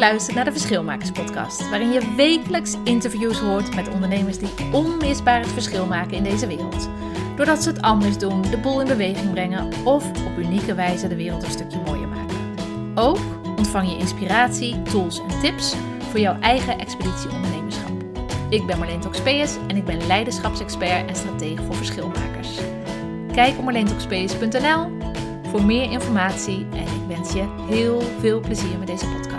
luistert naar de Verschilmakers podcast, waarin je wekelijks interviews hoort met ondernemers die onmisbaar het verschil maken in deze wereld. Doordat ze het anders doen, de boel in beweging brengen of op unieke wijze de wereld een stukje mooier maken. Ook ontvang je inspiratie, tools en tips voor jouw eigen expeditie ondernemerschap. Ik ben Marleen Toxpeus en ik ben leiderschapsexpert en stratege voor verschilmakers. Kijk op marleentoxpeus.nl voor meer informatie en ik wens je heel veel plezier met deze podcast.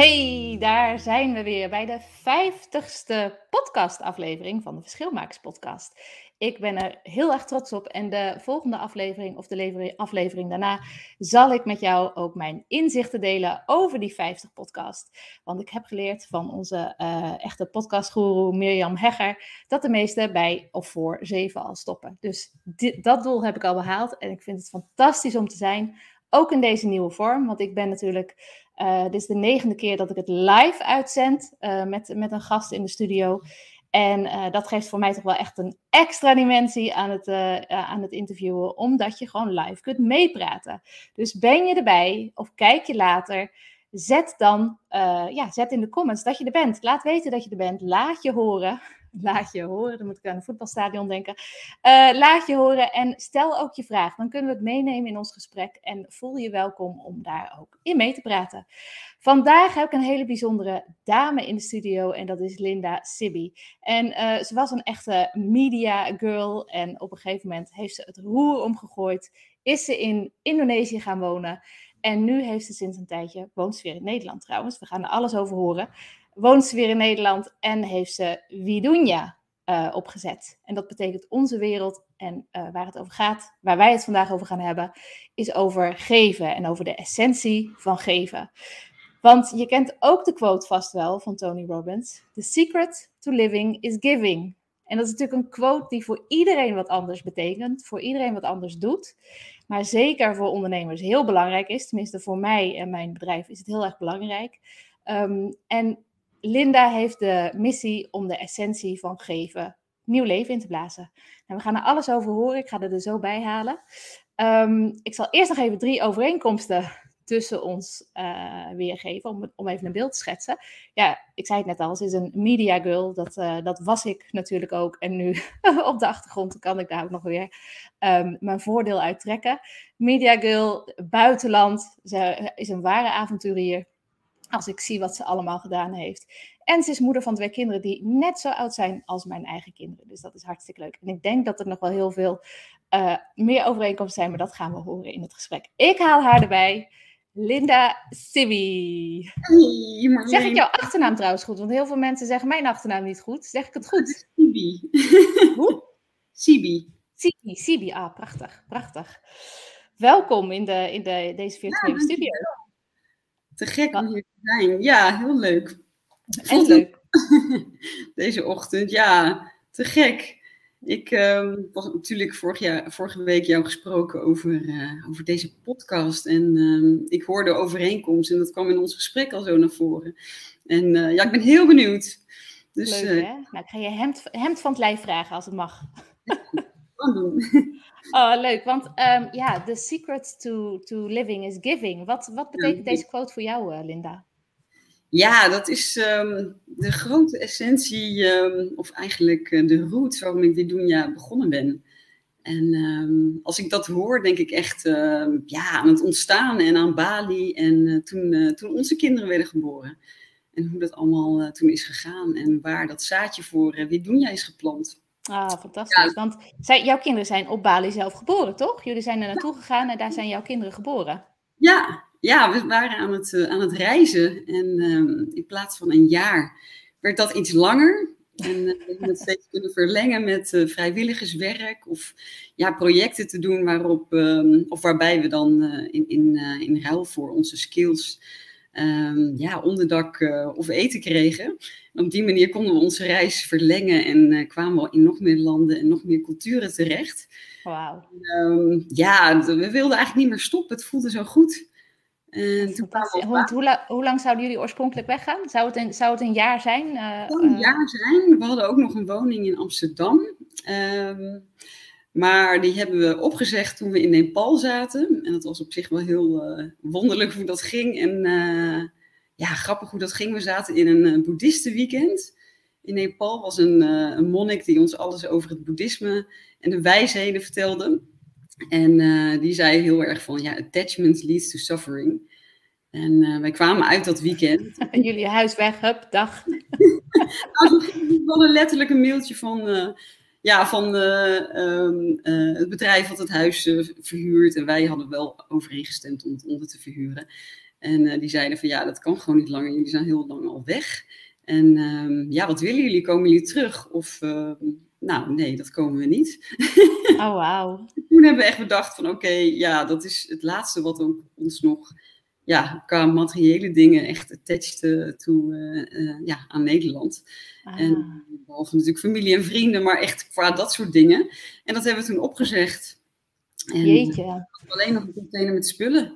Hey, daar zijn we weer bij de vijftigste podcastaflevering van de Verschilmakers podcast. Ik ben er heel erg trots op en de volgende aflevering of de aflevering daarna zal ik met jou ook mijn inzichten delen over die 50 podcast. Want ik heb geleerd van onze uh, echte podcastguru Mirjam Hegger dat de meeste bij of voor zeven al stoppen. Dus dit, dat doel heb ik al behaald en ik vind het fantastisch om te zijn. Ook in deze nieuwe vorm, want ik ben natuurlijk uh, dit is de negende keer dat ik het live uitzend uh, met, met een gast in de studio. En uh, dat geeft voor mij toch wel echt een extra dimensie aan het, aan het interviewen, omdat je gewoon live kunt meepraten. Dus ben je erbij of kijk je later, zet dan ja, zet in de comments dat je er bent. Laat weten dat je er bent. Laat je horen. Laat je horen, dan moet ik aan een voetbalstadion denken. laat je horen en stel ook je vraag. Dan kunnen we het meenemen in ons gesprek en voel je welkom om daar ook in mee te praten. Vandaag heb ik een hele bijzondere dame in de studio en dat is Linda Sibi. En uh, ze was een echte media girl en op een gegeven moment heeft ze het roer omgegooid. Is ze in Indonesië gaan wonen en nu heeft ze sinds een tijdje, woont ze weer in Nederland trouwens, we gaan er alles over horen. Woont ze weer in Nederland en heeft ze Widunya uh, opgezet. En dat betekent onze wereld en uh, waar het over gaat, waar wij het vandaag over gaan hebben, is over geven en over de essentie van geven. Want je kent ook de quote vast wel van Tony Robbins: The secret to living is giving. En dat is natuurlijk een quote die voor iedereen wat anders betekent, voor iedereen wat anders doet, maar zeker voor ondernemers heel belangrijk is. Tenminste, voor mij en mijn bedrijf is het heel erg belangrijk. Um, en Linda heeft de missie om de essentie van geven nieuw leven in te blazen. En we gaan er alles over horen. Ik ga er er zo bij halen. Um, ik zal eerst nog even drie overeenkomsten tussen ons uh, weergeven, om, om even een beeld te schetsen. Ja, ik zei het net al, ze is een media girl, dat, uh, dat was ik natuurlijk ook. En nu op de achtergrond kan ik daar ook nog weer um, mijn voordeel uit trekken. Media girl, buitenland, ze is een ware avonturier. Als ik zie wat ze allemaal gedaan heeft. En ze is moeder van twee kinderen die net zo oud zijn als mijn eigen kinderen. Dus dat is hartstikke leuk. En ik denk dat er nog wel heel veel uh, meer overeenkomsten zijn, maar dat gaan we horen in het gesprek. Ik haal haar erbij. Linda Sibi. Hey, zeg ik jouw achternaam trouwens goed? Want heel veel mensen zeggen mijn achternaam niet goed. Zeg ik het goed? Sibi. Hoe? Sibi. Sibi, Sibi. Ah, prachtig, prachtig. Welkom in, de, in de, deze virtuele ja, studio. Te gek om hier te zijn. Ja, heel leuk. En leuk. Deze ochtend, ja, te gek. Ik uh, was natuurlijk vorig jaar, vorige week jou gesproken over, uh, over deze podcast. En uh, ik hoorde overeenkomst en dat kwam in ons gesprek al zo naar voren. En uh, ja, ik ben heel benieuwd. Dus, Leuk, hè? Nou, ik ga je hemd, hemd van het lijf vragen als het mag. Kan doen. Oh, leuk. Want um, ja, the secret to, to living is giving. Wat, wat betekent ja, deze quote voor jou, Linda? Ja, dat is um, de grote essentie, um, of eigenlijk uh, de route waarom ik Widunia begonnen ben. En um, als ik dat hoor, denk ik echt ja, aan het ontstaan en aan Bali en uh, toen, uh, toen onze kinderen werden geboren. En hoe dat allemaal toen is gegaan en waar dat zaadje voor uh, Widunia is geplant. Ah, fantastisch. Ja. Want zij, jouw kinderen zijn op Bali zelf geboren, toch? Jullie zijn er naartoe gegaan en daar zijn jouw kinderen geboren. Ja, ja, we waren aan het, uh, aan het reizen. En um, in plaats van een jaar werd dat iets langer. En uh, we hebben het steeds kunnen verlengen met uh, vrijwilligerswerk of ja, projecten te doen waarop, um, of waarbij we dan in, in, in ruil voor onze skills um, ja, onderdak of eten kregen. En op die manier konden we onze reis verlengen en kwamen we in nog meer landen en nog meer culturen terecht. Wauw. ja, we wilden eigenlijk niet meer stoppen. Het voelde zo goed. En toen hoe, hoe, hoe, lang zouden jullie oorspronkelijk weggaan? Zou het een, zou het een jaar zijn? Uh, het zou een jaar zijn. We hadden ook nog een woning in Amsterdam. Um, Maar die hebben we opgezegd toen we in Nepal zaten. En dat was op zich wel heel uh, wonderlijk hoe dat ging. En ja, grappig hoe dat ging. We zaten in een uh, boeddhistenweekend. In Nepal was een, een monnik die ons alles over het boeddhisme en de wijsheden vertelde. En die zei heel erg van, ja, attachment leads to suffering. En wij kwamen uit dat weekend. Jullie huis weg, hup, dag. nou, we hadden letterlijk een mailtje van ja, van uh, uh, het bedrijf wat het huis uh, verhuurt. En wij hadden wel overeengestemd om het onder te verhuren. En die zeiden van ja, dat kan gewoon niet langer. Jullie zijn heel lang al weg. En um, ja, wat willen jullie? Komen jullie terug? Of ehm, nou, nee, dat komen we niet. Oh, wauw. Toen hebben we echt bedacht van oké, ja, dat is het laatste wat ook ons nog ja, qua materiële dingen echt attached toe uh, ja, aan Nederland. Ah. En behalve natuurlijk familie en vrienden, maar echt qua dat soort dingen. En dat hebben we toen opgezegd. En Jeetje. Alleen nog een container met spullen.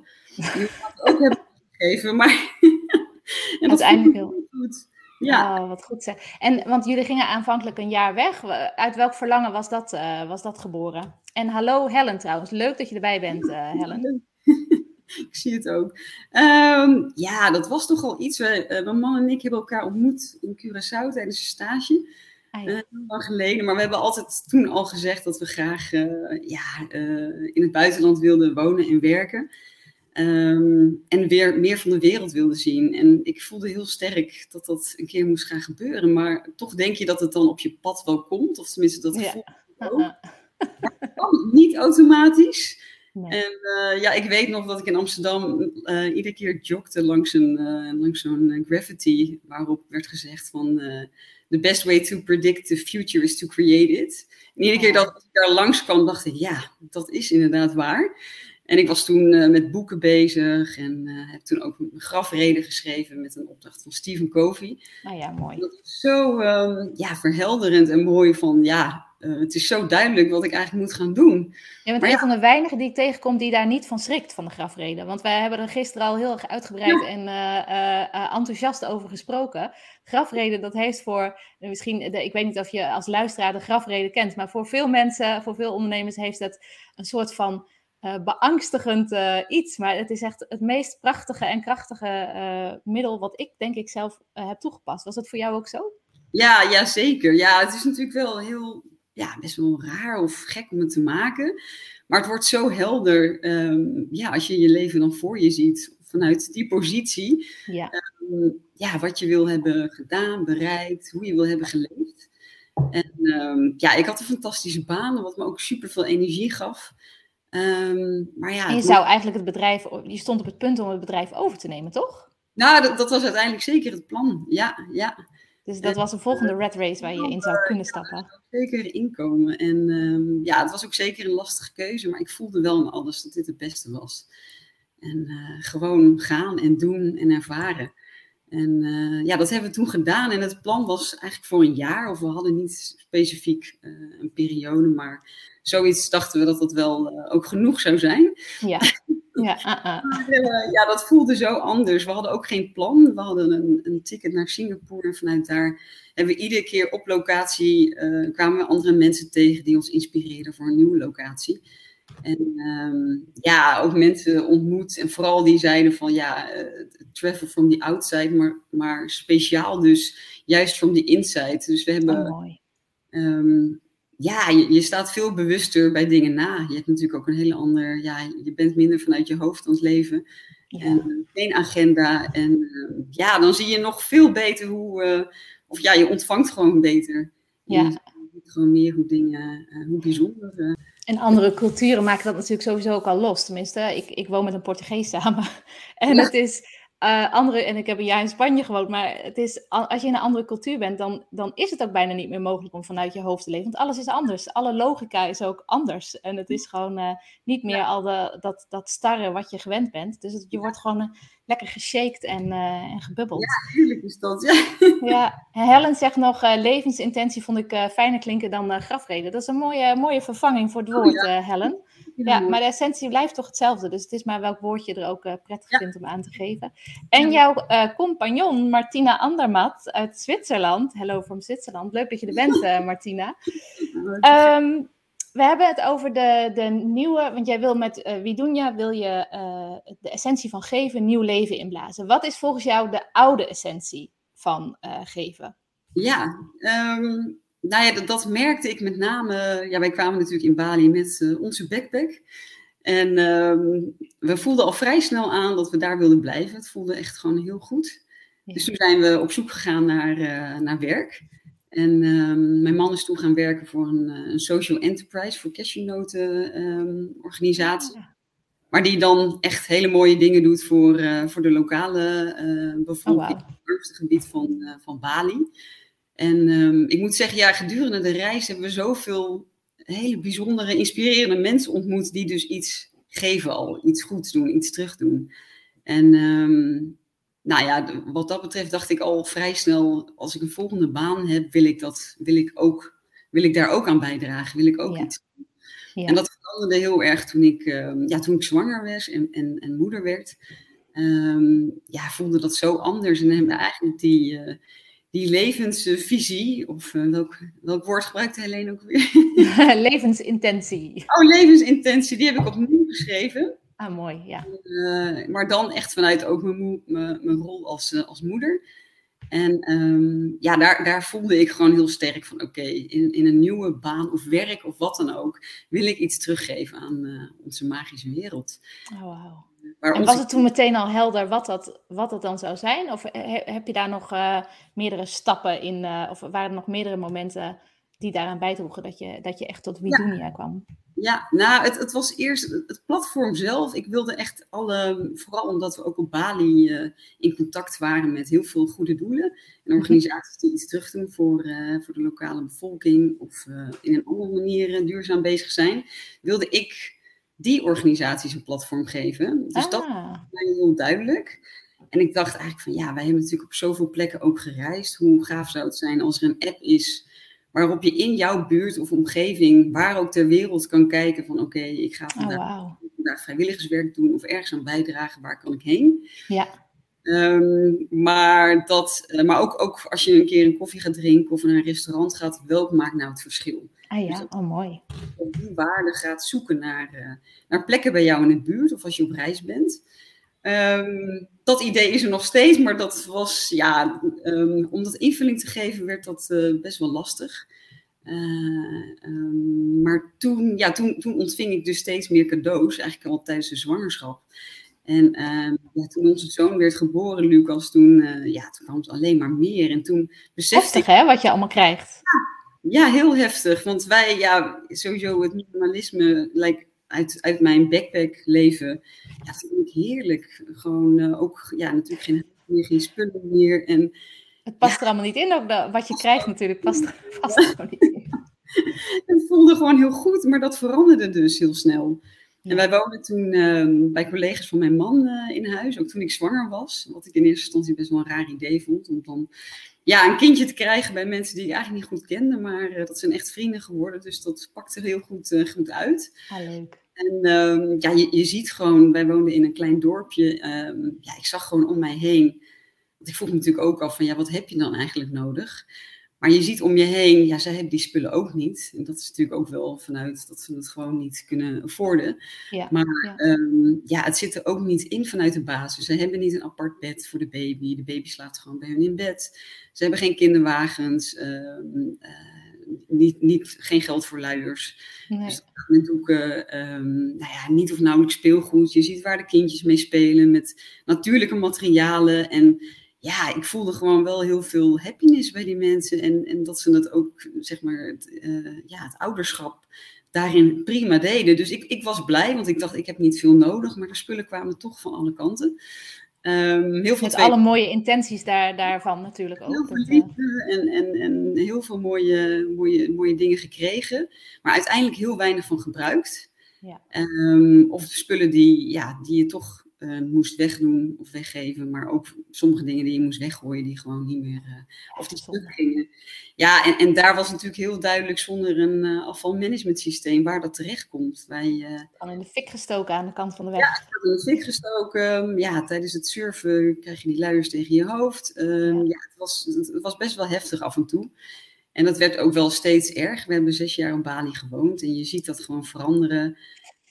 Ook hebben gegeven, maar... en dat Uiteindelijk heel goed. Ja. Oh, wat goed zeg. En, want jullie gingen aanvankelijk een jaar weg. Uit welk verlangen was dat, uh, was dat geboren? En hallo Helen trouwens. Leuk dat je erbij bent, uh, Helen. ik zie het ook. Um, ja, dat was toch al iets. We, uh, mijn man en ik hebben elkaar ontmoet in Curaçao tijdens een stage. Ah, ja. uh, lang geleden. Maar we hebben altijd toen al gezegd dat we graag ja, in het buitenland wilden wonen en werken. Um, en weer meer van de wereld wilden zien. En ik voelde heel sterk dat dat een keer moest gaan gebeuren. Maar toch denk je dat het dan op je pad wel komt. Of tenminste, dat gevoel ja. ook. Niet automatisch. En uh, ja, ik weet nog dat ik in Amsterdam uh, iedere keer jogde langs, een, uh, langs zo'n graffiti, waarop werd gezegd van the best way to predict the future is to create it. En iedere keer dat ik daar langs kwam, dacht ik, ja, dat is inderdaad waar. En ik was toen met boeken bezig en heb toen ook een grafreden geschreven met een opdracht van Stephen Covey. Nou ja, mooi. Dat is zo um, ja, verhelderend en mooi van, ja, uh, het is zo duidelijk wat ik eigenlijk moet gaan doen. Je bent maar een van de weinigen die ik tegenkom die daar niet van schrikt van de grafreden. Want wij hebben er gisteren al heel erg uitgebreid en uh, uh, enthousiast over gesproken. Grafreden, dat heeft voor, misschien, de, ik weet niet of je als luisteraar de grafreden kent, maar voor veel mensen, voor veel ondernemers heeft het een soort van beangstigend iets. Maar het is echt het meest prachtige en krachtige middel wat ik denk ik zelf heb toegepast. Was dat voor jou ook zo? Ja, ja, zeker. Ja, het is natuurlijk wel heel ja, best wel raar of gek om het te maken. Maar het wordt zo helder um, ja, als je je leven dan voor je ziet vanuit die positie. Ja. Um, ja, wat je wil hebben gedaan, bereikt, hoe je wil hebben geleefd. En um, ja, ik had een fantastische baan, wat me ook super veel energie gaf. Maar ja, en je zou eigenlijk het bedrijf, je stond op het punt om het bedrijf over te nemen, toch? Nou, dat, dat was uiteindelijk zeker het plan. Ja, ja. Dus dat was een volgende red race waar je in zou kunnen stappen. zeker inkomen. En um, ja, het was ook zeker een lastige keuze, maar ik voelde wel in alles dat dit het beste was. En uh, gewoon gaan en doen en ervaren. En uh, ja, dat hebben we toen gedaan. En het plan was eigenlijk voor een jaar, of we hadden niet specifiek uh, een periode, maar zoiets dachten we dat dat wel ook genoeg zou zijn. Ja. Ja, uh -uh. ja, dat voelde zo anders. We hadden ook geen plan. We hadden een, een ticket naar Singapore. En vanuit daar hebben we iedere keer op locatie uh, kwamen we andere mensen tegen die ons inspireerden voor een nieuwe locatie. En um, ja, ook mensen ontmoet. En vooral die zeiden van ja, travel from the outside, maar, maar speciaal dus juist from the inside. Dus we hebben. Oh, mooi. Um, ja, je, je, staat veel bewuster bij dingen na. Je hebt natuurlijk ook een hele ander, ja, je bent minder vanuit je hoofd aan het leven. En uh, geen agenda. En uh, ja, dan zie je nog veel beter hoe, uh, of ja, je ontvangt gewoon beter. Ja. Je ziet gewoon meer hoe dingen, hoe bijzonder. En andere culturen maken dat natuurlijk sowieso ook al los. Tenminste, ik, ik woon met een Portugees samen. En ja. het is uh, andere, en ik heb een jaar in Spanje gewoond, maar het is, als je in een andere cultuur bent, dan, dan is het ook bijna niet meer mogelijk om vanuit je hoofd te leven. Want alles is anders. Alle logica is ook anders. En het is gewoon uh, niet meer al de, dat, dat starre wat je gewend bent. Dus het, je wordt gewoon lekker geshaked en, en gebubbeld. Ja, heerlijk is dat, ja. ja. Helen zegt nog, levensintentie vond ik fijner klinken dan grafreden. Dat is een mooie, mooie vervanging voor het woord, oh, ja. Helen. Ja, maar de essentie blijft toch hetzelfde. Dus het is maar welk woord je er ook prettig ja. vindt om aan te geven. En jouw compagnon Martina Andermat uit Zwitserland. Hello from Zwitserland. Leuk dat je er bent, Martina. Um, we hebben het over de, de nieuwe, want jij wil met uh, Wie doen je, wil je uh, de essentie van geven, nieuw leven inblazen. Wat is volgens jou de oude essentie van uh, geven? Ja, um, nou ja, dat, dat, merkte ik met name. Ja, wij kwamen natuurlijk in Bali met onze backpack. En um, we voelden al vrij snel aan dat we daar wilden blijven. Het voelde echt gewoon heel goed. Ja. Dus toen zijn we op zoek gegaan naar, naar werk. En um, mijn man is toen gaan werken voor een, een social enterprise, voor cashewnoten um, organisatie. Ja. Maar die dan echt hele mooie dingen doet voor, uh, voor de lokale uh, bevolking, oh, wow. het gebied van, uh, van Bali. En um, ik moet zeggen, ja, gedurende de reis hebben we zoveel hele bijzondere, inspirerende mensen ontmoet die dus iets geven al, iets goeds doen, iets terug doen. En nou ja, wat dat betreft dacht ik al vrij snel, als ik een volgende baan heb, wil ik, dat, wil ik, ook, wil ik daar ook aan bijdragen, wil ik ook ja. iets doen. Ja. En dat veranderde heel erg toen ik, uh, ja, toen ik zwanger was en, en, en moeder werd. Um, ja, voelde dat zo anders en hebben eigenlijk die, uh, die levensvisie, of uh, welk, welk woord gebruikte Helene ook weer? levensintentie. Oh, levensintentie, die heb ik opnieuw geschreven. Ah, mooi, ja. Uh, maar dan echt vanuit ook mijn, mijn, mijn rol als, uh, als moeder. En um, ja, daar, daar voelde ik gewoon heel sterk van, oké, okay, in, in een nieuwe baan of werk of wat dan ook, wil ik iets teruggeven aan uh, onze magische wereld. Oh, wow. En onze... was het toen meteen al helder wat dat, wat dat dan zou zijn? Of he, heb je daar nog meerdere stappen in, of waren er nog meerdere momenten die daaraan bijdroegen dat je, dat je echt tot Widunia ja. kwam? Ja, nou, het, het was eerst het platform zelf. Ik wilde echt alle, vooral omdat we ook op Bali uh, in contact waren met heel veel goede doelen. En organisaties die iets terug doen voor, uh, voor de lokale bevolking of uh, in een andere manier duurzaam bezig zijn, wilde ik die organisaties een platform geven. Dus ah. dat was heel duidelijk. En ik dacht eigenlijk van ja, wij hebben natuurlijk op zoveel plekken ook gereisd. Hoe gaaf zou het zijn als er een app is waarop je in jouw buurt of omgeving, waar ook ter wereld, kan kijken van oké, okay, ik ga vandaag, oh, wow. vandaag, vrijwilligerswerk doen of ergens aan bijdragen, waar kan ik heen? Ja. Um, maar dat, uh, maar ook, ook als je een keer een koffie gaat drinken of naar een restaurant gaat, welk maakt nou het verschil? Ah ja, dus oh mooi. Op die waarde gaat zoeken naar, uh, naar plekken bij jou in de buurt of als je op reis bent. Um, dat idee is er nog steeds, maar dat was, ja, um, om dat invulling te geven werd dat uh, best wel lastig. Uh, um, maar toen, ja, toen, toen ontving ik dus steeds meer cadeaus, eigenlijk al tijdens de zwangerschap. En ja, toen onze zoon werd geboren, Lucas, toen, uh, ja, toen kwam het alleen maar meer. En toen besefte Heftig, ik... hè, wat je allemaal krijgt. Ja, ja, heel heftig. Want wij, ja, sowieso het minimalisme lijkt uit, uit mijn backpack leven. Ja, dat vind ik heerlijk. Gewoon uh, ook, ja, natuurlijk geen, meer, geen spullen meer. En, het past ja. er allemaal niet in, ook wat je krijgt natuurlijk, past er, past er gewoon niet in. het voelde gewoon heel goed, maar dat veranderde dus heel snel. Ja. En wij woonden toen uh, bij collega's van mijn man uh, in huis, ook toen ik zwanger was. Wat ik in eerste instantie best wel een raar idee vond. Om dan ja, een kindje te krijgen bij mensen die ik eigenlijk niet goed kende. Maar uh, dat zijn echt vrienden geworden. Dus dat pakte heel goed, goed uit. Ah, leuk. En um, ja, je, je ziet gewoon, wij woonden in een klein dorpje. Um, ja, ik zag gewoon om mij heen. Want ik vroeg me natuurlijk ook af van, ja, wat heb je dan eigenlijk nodig? Maar je ziet om je heen, ja, zij hebben die spullen ook niet. En dat is natuurlijk ook wel vanuit dat ze het gewoon niet kunnen afforden. Ja, maar ja. Um, ja. het zit er ook niet in vanuit de basis. Ze hebben niet een apart bed voor de baby. De baby slaapt gewoon bij hun in bed. Ze hebben geen kinderwagens. Um, uh, niet, niet, geen geld voor luiers. Nee. Dus um, nou ja, niet of nauwelijks speelgoed. Je ziet waar de kindjes mee spelen met natuurlijke materialen. En ja, ik voelde gewoon wel heel veel happiness bij die mensen. En, en dat ze het ook, zeg maar, het, uh, ja, het ouderschap daarin prima deden. Dus ik, ik was blij, want ik dacht, ik heb niet veel nodig. Maar de spullen kwamen toch van alle kanten. Um, heel veel Met alle mooie intenties daar, daarvan natuurlijk ook. Heel veel liefde en, en, en heel veel mooie, mooie, mooie dingen gekregen. Maar uiteindelijk heel weinig van gebruikt. Ja. Um, of de spullen die, ja, die je toch uh, moest wegdoen of weggeven. Maar ook sommige dingen die je moest weggooien, die gewoon niet meer. Uh, of die stuk gingen. Ja, en, en daar was natuurlijk heel duidelijk zonder een uh, afvalmanagement systeem waar dat terecht komt. Wij, Al in de fik gestoken aan de kant van de weg. Ja, in de fik gestoken. Ja, tijdens het surfen krijg je die luiers tegen je hoofd. Um, ja. ja, het, was, het was best wel heftig af en toe. En dat werd ook wel steeds erg. We hebben zes jaar in Bali gewoond en je ziet dat gewoon veranderen.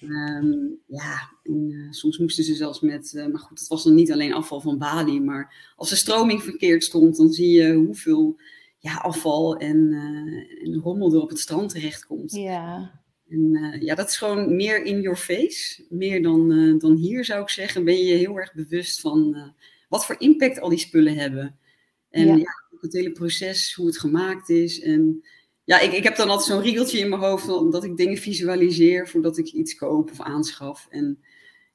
Ehm, ja, en, uh, soms moesten ze zelfs met, uh, maar goed, het was dan niet alleen afval van Bali, maar als de stroming verkeerd stond, dan zie je hoeveel ja, afval en, uh, en rommel er op het strand terechtkomt. Ja. En ja, dat is gewoon meer in your face. Meer dan, dan hier zou ik zeggen. Ben je je heel erg bewust van wat voor impact al die spullen hebben. En ja. ja het hele proces, hoe het gemaakt is. En ja, ik, ik heb dan altijd zo'n riegeltje in mijn hoofd dat ik dingen visualiseer voordat ik iets koop of aanschaf. En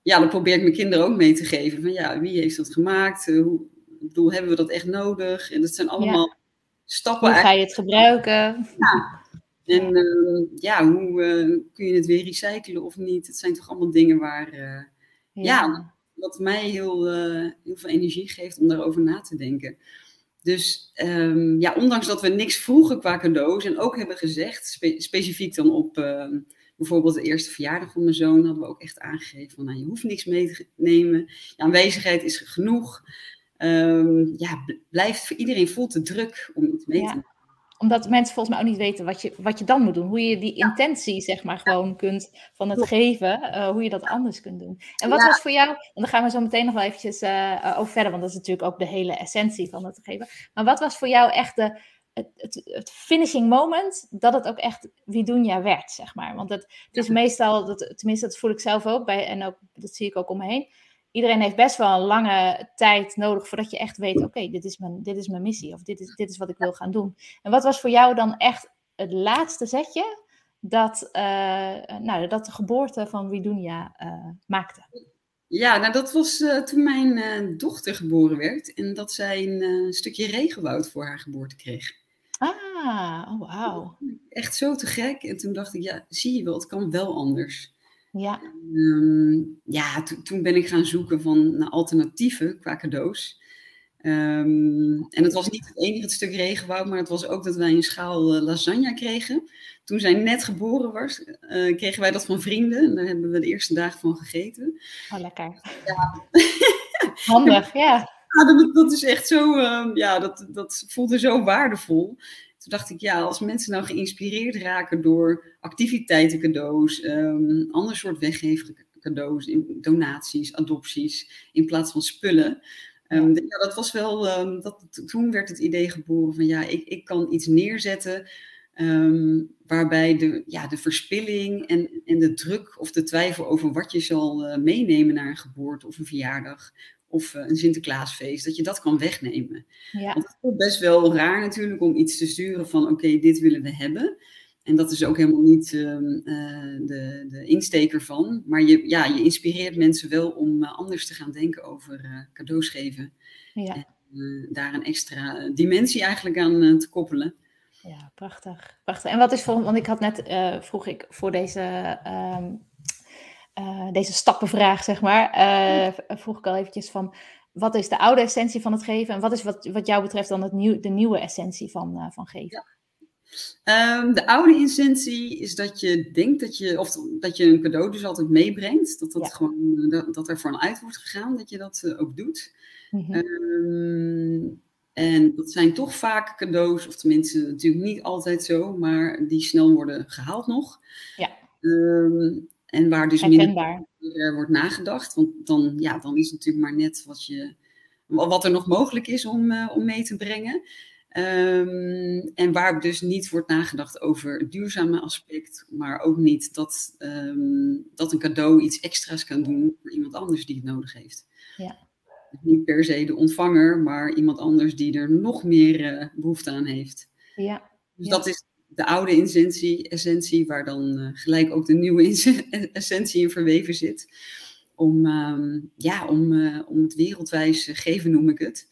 ja, dan probeer ik mijn kinderen ook mee te geven. Van ja, wie heeft dat gemaakt? Uh, hoe, bedoel, hebben we dat echt nodig? En dat zijn allemaal ja. stappen. Hoe ga je het gebruiken? Ja. En uh, ja, hoe uh, kun je het weer recyclen of niet? Het zijn toch allemaal dingen waar, ja. ja. wat mij heel, heel veel energie geeft om daarover na te denken. Dus um, ja, ondanks dat we niks vroegen qua cadeaus en ook hebben gezegd, spe specifiek dan op uh, bijvoorbeeld de eerste verjaardag van mijn zoon, hadden we ook echt aangegeven van nou, je hoeft niks mee te nemen. Je aanwezigheid is genoeg. Um, ja, blijft voor iedereen voelt te druk om iets mee te nemen omdat mensen volgens mij ook niet weten wat je, wat je dan moet doen. Hoe je die intentie, zeg maar, gewoon kunt van het geven. Uh, hoe je dat anders kunt doen. En wat ja. was voor jou, en daar gaan we zo meteen nog wel eventjes uh, over verder. Want dat is natuurlijk ook de hele essentie van het geven. Maar wat was voor jou echt de, het, het, het finishing moment dat het ook echt Widunia werd, zeg maar. Want het, het is meestal, dat, tenminste dat voel ik zelf ook bij, en ook, dat zie ik ook om me heen iedereen heeft best wel een lange tijd nodig voordat je echt weet: oké, okay, dit, is mijn, dit is mijn missie of dit is, dit is wat ik wil gaan doen. En wat was voor jou dan echt het laatste zetje dat, uh, nou, dat de geboorte van Widunia uh, maakte? Ja, nou dat was uh, toen mijn dochter geboren werd en dat zij een stukje regenwoud voor haar geboorte kreeg. Ah, oh wauw. Echt zo te gek. En toen dacht ik, ja, zie je wel, het kan wel anders. Ja, um, ja to toen ben ik gaan zoeken van naar alternatieven qua cadeaus. Um, en het was niet het enige stuk regenwoud, maar het was ook dat wij een schaal uh, lasagne kregen. Toen zij net geboren was, uh, kregen wij dat van vrienden. En daar hebben we de eerste dagen van gegeten. Oh, lekker. Ja. Handig, ja. ja dat, dat, is echt zo, uh, ja, dat, dat voelde zo waardevol. Toen dacht ik, ja, als mensen nou geïnspireerd raken door activiteiten, cadeaus, um, ander soort weggeven cadeaus, donaties, adopties, in plaats van spullen. Um, ja, dat was wel, um, dat, toen werd het idee geboren van ja, ik, ik kan iets neerzetten um, waarbij de, ja, de verspilling en, en de druk of de twijfel over wat je zal uh, meenemen naar een geboorte of een verjaardag of uh, een Sinterklaasfeest, dat je dat kan wegnemen. Ja. Want het is best wel raar natuurlijk om iets te sturen van oké, okay, dit willen we hebben. En dat is ook helemaal niet uh, de, de insteker van. Maar je, ja, je inspireert mensen wel om uh, anders te gaan denken over uh, cadeaus geven. Ja. En daar een extra dimensie eigenlijk aan te koppelen. Ja, prachtig. prachtig. En wat is voor, want ik had net, vroeg ik voor deze um, uh, deze stappenvraag, zeg maar, uh, vroeg ik al eventjes van, wat is de oude essentie van het geven en wat is wat, wat jou betreft dan het nieuw, de nieuwe essentie van, uh, van geven? Ja. Um, de oude essentie is dat je denkt dat je, of dat je een cadeau dus altijd meebrengt, dat, dat, ja. gewoon, dat, dat er vanuit wordt gegaan, dat je dat ook doet. Mm -hmm. um, en dat zijn toch vaak cadeaus, of tenminste natuurlijk niet altijd zo, maar die snel worden gehaald nog. Ja. Um, en waar dus minder er wordt nagedacht. Want dan, ja, dan is het natuurlijk maar net wat, je, wat er nog mogelijk is om, uh, om mee te brengen. Um, en waar dus niet wordt nagedacht over het duurzame aspect, maar ook niet dat, um, dat een cadeau iets extra's kan doen voor iemand anders die het nodig heeft. Ja. Dus niet per se de ontvanger, maar iemand anders die er nog meer uh, behoefte aan heeft. Ja. Dus ja. dat is de oude essentie, essentie waar dan uh, gelijk ook de nieuwe essentie in verweven zit. Om, um, ja, om, uh, om het wereldwijs geven noem ik het.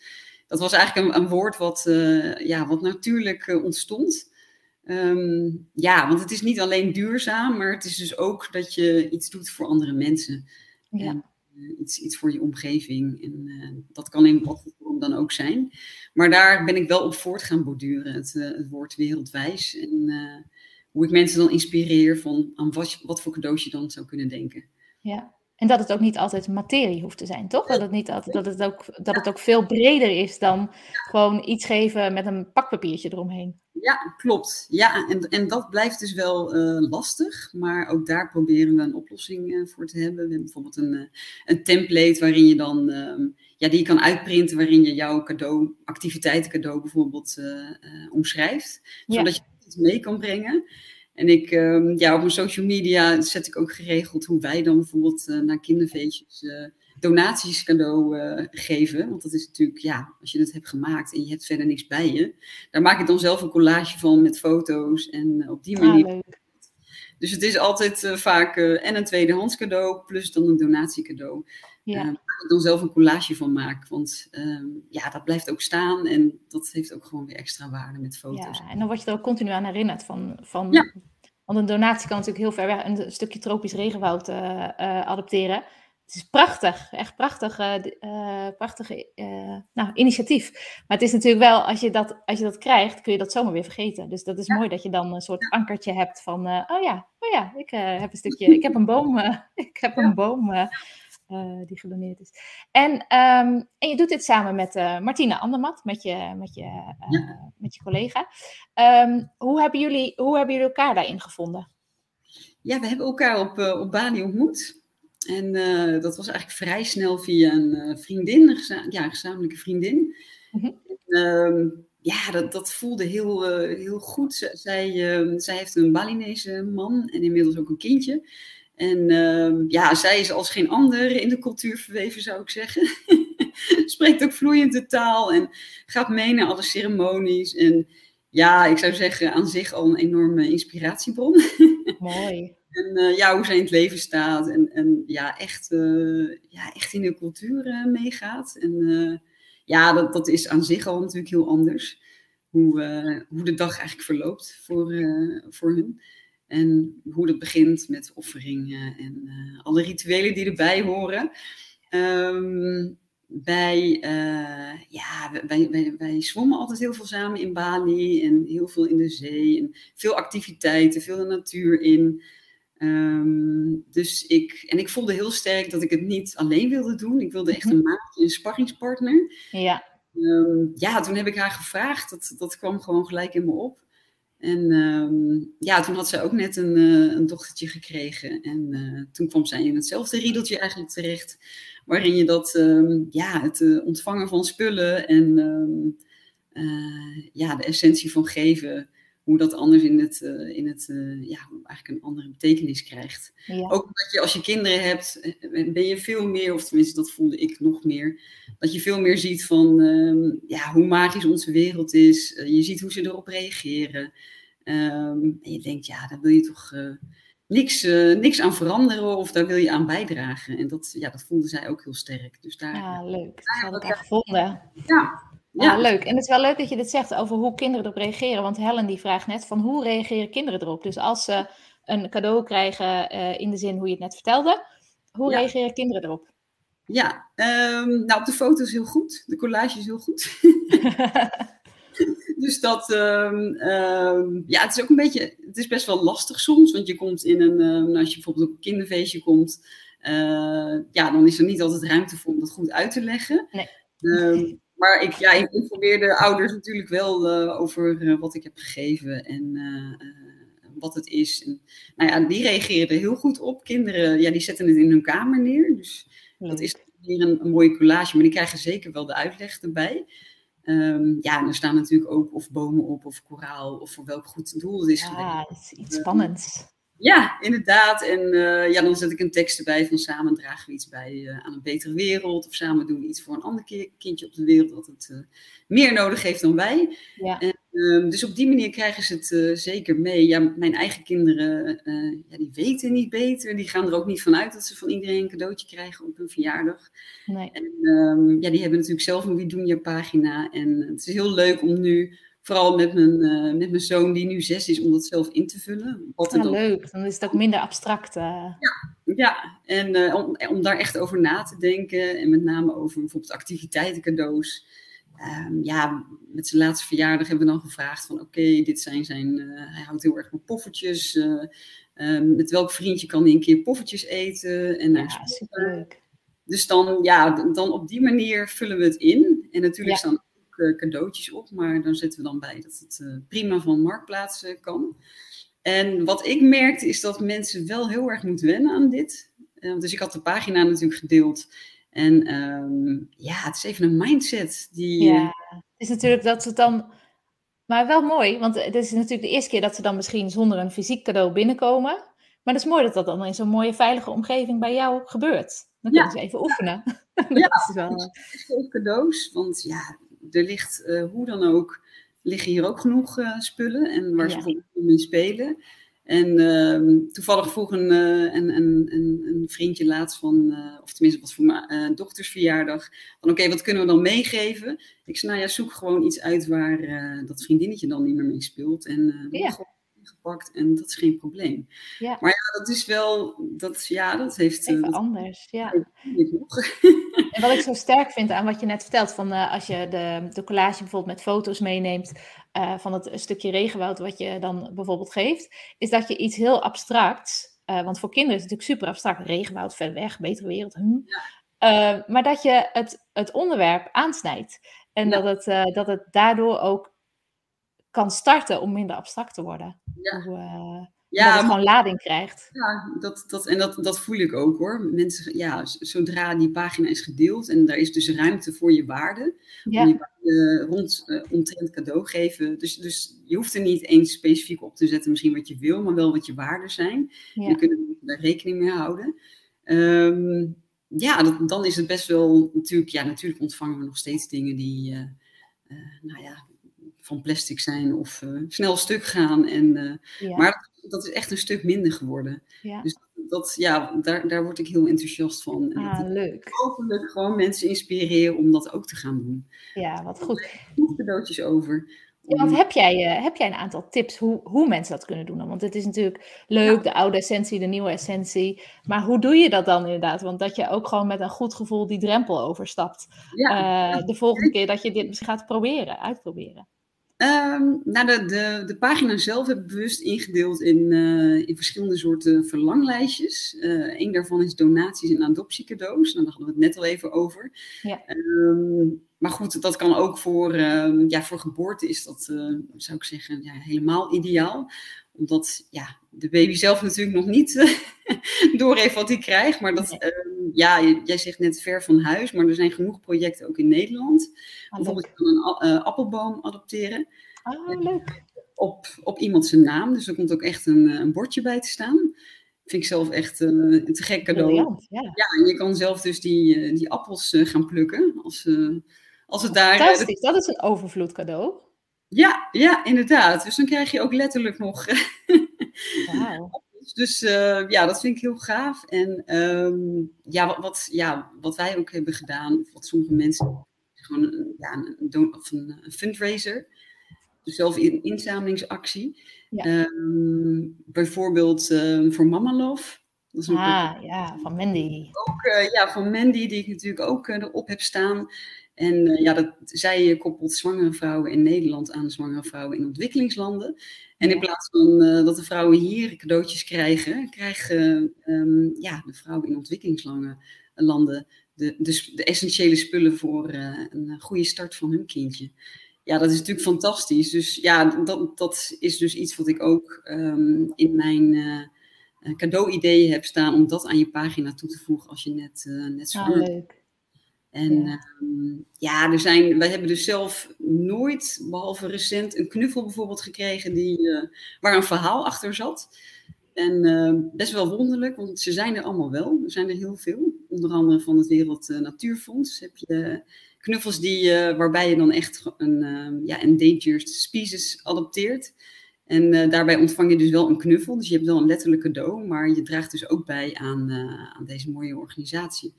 Dat was eigenlijk een, een woord wat, ja, wat natuurlijk ontstond. Um, ja, want het is niet alleen duurzaam, maar het is dus ook dat je iets doet voor andere mensen. Ja. En, iets, voor je omgeving. En uh, dat kan in wat voor vorm dan ook zijn. Maar daar ben ik wel op voort gaan borduren, het, uh, het woord wereldwijs. En hoe ik mensen dan inspireer van aan wat, voor cadeaus je dan zou kunnen denken. Ja. En dat het ook niet altijd materie hoeft te zijn, toch? Dat het, niet altijd, dat het, ook, dat het ook veel breder is dan gewoon iets geven met een pakpapiertje eromheen. Ja, klopt. Ja, en, en dat blijft dus wel uh, lastig. Maar ook daar proberen we een oplossing uh, voor te hebben. We hebben bijvoorbeeld een, uh, een template waarin je dan, ehm, ja, die je kan uitprinten, waarin je jouw cadeau, activiteitencadeau bijvoorbeeld omschrijft. Zodat ja. je het mee kan brengen. En ik, um, ja, op mijn social media zet ik ook geregeld hoe wij dan bijvoorbeeld naar kinderfeestjes donaties cadeau uh, geven. Want dat is natuurlijk, ja, als je het hebt gemaakt en je hebt verder niks bij je. Daar maak ik dan zelf een collage van met foto's en uh, op die manier. Ah, dus het is altijd uh, vaak en een tweedehands cadeau plus dan een donatiecadeau. Ja. waar ik dan zelf een collage van maak. Want ehm, ja, dat blijft ook staan en dat heeft ook gewoon weer extra waarde met foto's. Ja, en dan word je er ook continu aan herinnerd van, van ja. Want een donatie kan natuurlijk heel ver weg een stukje tropisch regenwoud adopteren. Het is prachtig, echt prachtig, uh, uh, prachtig uh, nou, initiatief. Maar het is natuurlijk wel, als je, dat, als je dat krijgt, kun je dat zomaar weer vergeten. Dus dat is mooi dat je dan een soort ankertje hebt van, oh ja, oh ja, ik heb een stukje, ik heb een boom, ik heb een boom die gedoneerd is. En, um, en je doet dit samen met Martina Andermat, met je, met je, met je collega. Um, hoe, hebben jullie, hoe hebben jullie elkaar daarin gevonden? Ja, we hebben elkaar op, op Bali ontmoet. En uh, dat was eigenlijk vrij snel via een uh, vriendin, een, geza ja, een gezamenlijke vriendin. Mm -hmm. en, uh, ja, dat, dat voelde heel, uh, heel goed. Zij, ehm, zij heeft een Balinese man en inmiddels ook een kindje. En ehm, ja, zij is als geen ander in de cultuur verweven, zou ik zeggen. Spreekt ook vloeiend de taal en gaat mee naar alle ceremonies. En ja, ik zou zeggen, aan zich al een enorme inspiratiebron. Mooi. En uh, ja, hoe zij in het leven staat. En, en ja, echt, uh, ja, echt in de cultuur uh, meegaat. En ja, dat, dat is aan zich al natuurlijk heel anders. Hoe, hoe de dag eigenlijk verloopt voor, voor hun. En hoe dat begint met offeringen en alle rituelen die erbij horen. Um, wij, ja, wij, wij, wij zwommen altijd heel veel samen in Bali en heel veel in de zee. En veel activiteiten, veel de natuur in. Um, dus ik, en ik voelde heel sterk dat ik het niet alleen wilde doen. Ik wilde echt mhm. een maatje, een sparringspartner. Ja. Um, ja, toen heb ik haar gevraagd. Dat, dat kwam gewoon gelijk in me op. En um, ja, toen had zij ook net een, uh, een dochtertje gekregen. En uh, toen kwam zij in hetzelfde riedeltje eigenlijk terecht. Waarin je dat, ja, het uh, ontvangen van spullen en ja, de essentie van geven hoe dat anders in het, uh, in het uh, ja, eigenlijk een andere betekenis krijgt. Ja. Ook omdat je als je kinderen hebt, eh, ben je veel meer, of tenminste dat voelde ik nog meer, dat je veel meer ziet van uh, ja, hoe magisch onze wereld is. Uh, je ziet hoe ze erop reageren. Um, en je denkt, ja, daar wil je toch niks, niks aan veranderen of daar wil je aan bijdragen. En dat, ja, dat voelde zij ook heel sterk. Dus daar, ja, leuk. Dat had ik echt gevonden. Ja, ja. leuk. En het is wel leuk dat je dit zegt over hoe kinderen erop reageren. Want Helen die vraagt net van hoe reageren kinderen erop? Dus als ze een cadeau krijgen uh, in de zin hoe je het net vertelde, hoe ja. reageren kinderen erop? Ja, um, nou op de foto's heel goed. De collage is heel goed. dus dat, um, um, ja, het is ook een beetje, het is best wel lastig soms. Want je komt in een, als je bijvoorbeeld op een kinderfeestje komt, uh, ja, dan is er niet altijd ruimte voor om dat goed uit te leggen. Nee maar ik, ja, ik informeer de ouders natuurlijk wel uh, over uh, wat ik heb gegeven en uh, wat het is. En, nou ja, die reageren er heel goed op. Kinderen, ja, die zetten het in hun kamer neer. Dus dat is weer een, een, mooie collage, maar die krijgen zeker wel de uitleg erbij. Um, ja, en er staan natuurlijk ook of bomen op, of koraal, of voor welk goed doel het is. Ja, dat is iets spannends. Ja, inderdaad. En uh, ja, dan zet ik een tekst erbij van samen dragen we iets bij uh, aan een betere wereld. Of samen doen we iets voor een ander kindje op de wereld dat het uh, meer nodig heeft dan wij. Ja. En, ehm, dus op die manier krijgen ze het zeker mee. Ja, mijn eigen kinderen, ja, die weten niet beter. Die gaan er ook niet vanuit dat ze van iedereen een cadeautje krijgen op hun verjaardag. Nee. En um, ja, die hebben natuurlijk zelf een Wie Doen Je pagina. En het is heel leuk om nu vooral met mijn, uh, met mijn zoon die nu zes is, om dat zelf in te vullen. Wat ja, dan... leuk. Dan is het ook minder abstract. Uh... Ja, ja, en uh, om, om daar echt over na te denken. En met name over bijvoorbeeld activiteiten, cadeaus. ehm, ja, met zijn laatste verjaardag hebben we dan gevraagd van oké, dit zijn zijn, hij houdt heel erg van poffertjes. Ehm, met welk vriendje kan hij een keer poffertjes eten? En ja, superleuk. Dus dan, ja, dan op die manier vullen we het in. En natuurlijk staan ook cadeautjes op, maar dan zetten we dan bij dat het prima van marktplaats kan. En wat ik merkte is dat mensen wel heel erg moeten wennen aan dit. Uh, dus ik had de pagina natuurlijk gedeeld. En ehm, ja, het is even een mindset die. Ja, het is natuurlijk dat ze dan. Maar wel mooi, want het is natuurlijk de eerste keer dat ze dan misschien zonder een fysiek cadeau binnenkomen. Maar het is mooi dat dat dan in zo'n mooie veilige omgeving bij jou gebeurt. Dan kunnen ze even oefenen. ja, dat is wel. cadeaus, want ja, er ligt uh, hoe dan ook liggen hier ook genoeg uh, spullen en waar ze voor mee spelen. En uh, toevallig vroeg een, uh, een, een, een, vriendje laatst van, of tenminste was voor mijn dochters verjaardag, van oké, wat kunnen we dan meegeven? Ik zei, nou ja, zoek gewoon iets uit waar dat vriendinnetje dan niet meer mee speelt. En ja gepakt en dat is geen probleem. Ja. Maar ja, dat is wel, dat, ja, dat heeft... Even anders, ja. En wat ik zo sterk vind aan wat je net vertelt, van uh, als je de, de collage bijvoorbeeld met foto's meeneemt uh, van het stukje regenwoud wat je dan bijvoorbeeld geeft, is dat je iets heel abstracts, uh, want voor kinderen is het natuurlijk super abstract, regenwoud, ver weg, betere wereld, hm. ja. maar dat je het, het onderwerp aansnijdt. En dat, het, dat het daardoor ook kan starten om minder abstract te worden. Ja. Hoe, uh, ja, dat het gewoon lading krijgt. Ja, dat, dat, en dat, dat voel ik ook hoor. Mensen, ja, zodra die pagina is gedeeld en daar is dus ruimte voor je waarde, ja. om je waarde rond, uh, omtrent cadeau geven. Dus, dus je hoeft er niet eens specifiek op te zetten, misschien wat je wil, maar wel wat je waarden zijn. Ja. Je kunt daar rekening mee houden. Um, ja, dat, dan is het best wel natuurlijk, ja, natuurlijk ontvangen we nog steeds dingen die, uh, uh, nou ja, van plastic zijn of uh, snel stuk gaan. En, uh, Maar dat, dat, is echt een stuk minder geworden. Ja. Dus dat, ja, daar, daar word ik heel enthousiast van. En ah, leuk. Hopelijk gewoon mensen inspireren om dat ook te gaan doen. Ja, wat goed. Nog cadeautjes over. Ja, want heb jij, uh, heb jij een aantal tips hoe, hoe mensen dat kunnen doen? Want het is natuurlijk leuk, de oude essentie, de nieuwe essentie. Maar hoe doe je dat dan inderdaad? Want dat je ook gewoon met een goed gevoel die drempel overstapt. Ja. de volgende keer dat je dit gaat proberen, uitproberen. Um, nou, de, de, de, pagina zelf heb ik bewust ingedeeld in, uh, in verschillende soorten verlanglijstjes. Uh, een daarvan is donaties en adoptiecadeaus. Nou, daar hadden we het net al even over. Ja. Um, maar goed, dat kan ook voor, um, ja, voor geboorte is dat, uh, zou ik zeggen, ja, helemaal ideaal. Omdat ja, de baby zelf natuurlijk nog niet doorheeft wat hij krijgt. Maar dat, ja, jij zegt net ver van huis, maar er zijn genoeg projecten ook in Nederland. Ah, Bijvoorbeeld een uh, appelboom adopteren. Oh, leuk. Op, op iemand zijn naam, dus er komt ook echt een, eh, een bordje bij te staan. Vind ik zelf echt uh, een te gek cadeau. ja. ja, en je kan zelf dus die, die appels gaan plukken. Als, als het daar. Fantastisch, dat is een overvloed cadeau. Ja, ja, inderdaad. Dus dan krijg je ook letterlijk nog wow. Dus uh, ja, dat vind ik heel gaaf. En um, ja, wat, wat, ja, wat wij ook hebben gedaan, wat sommige mensen, gewoon een, ja, een, of een, een fundraiser. Dus zelf een inzamelingsactie. Ja. Um, bijvoorbeeld um, voor Mama Love. Dat is ah, ja, van Mandy. Ook, uh, ja, van Mandy, die ik natuurlijk ook uh, erop heb staan. En uh, ja, dat, zij koppelt zwangere vrouwen in Nederland aan zwangere vrouwen in ontwikkelingslanden. En in plaats van uh, dat de vrouwen hier cadeautjes krijgen, krijgen um, ja, de vrouwen in ontwikkelingslanden de, de, de, essentiële spullen voor uh, een goede start van hun kindje. Ja, dat is natuurlijk fantastisch. Dus ja, dat, dat is dus iets wat ik ook um, in mijn cadeau-ideeën heb staan om dat aan je pagina toe te voegen als je net, net zo. Ah, leuk. En ja. Um, ja, er zijn, wij hebben dus zelf nooit, behalve recent, een knuffel bijvoorbeeld gekregen die, uh, waar een verhaal achter zat. En uh, best wel wonderlijk, want ze zijn er allemaal wel. Er zijn er heel veel. Onder andere van het Wereld uh, Natuurfonds heb je knuffels die, waarbij je dan echt een ehm, ja, endangered species adopteert. En daarbij ontvang je dus wel een knuffel. Dus je hebt wel een letterlijk cadeau, maar je draagt dus ook bij aan, aan deze mooie organisatie.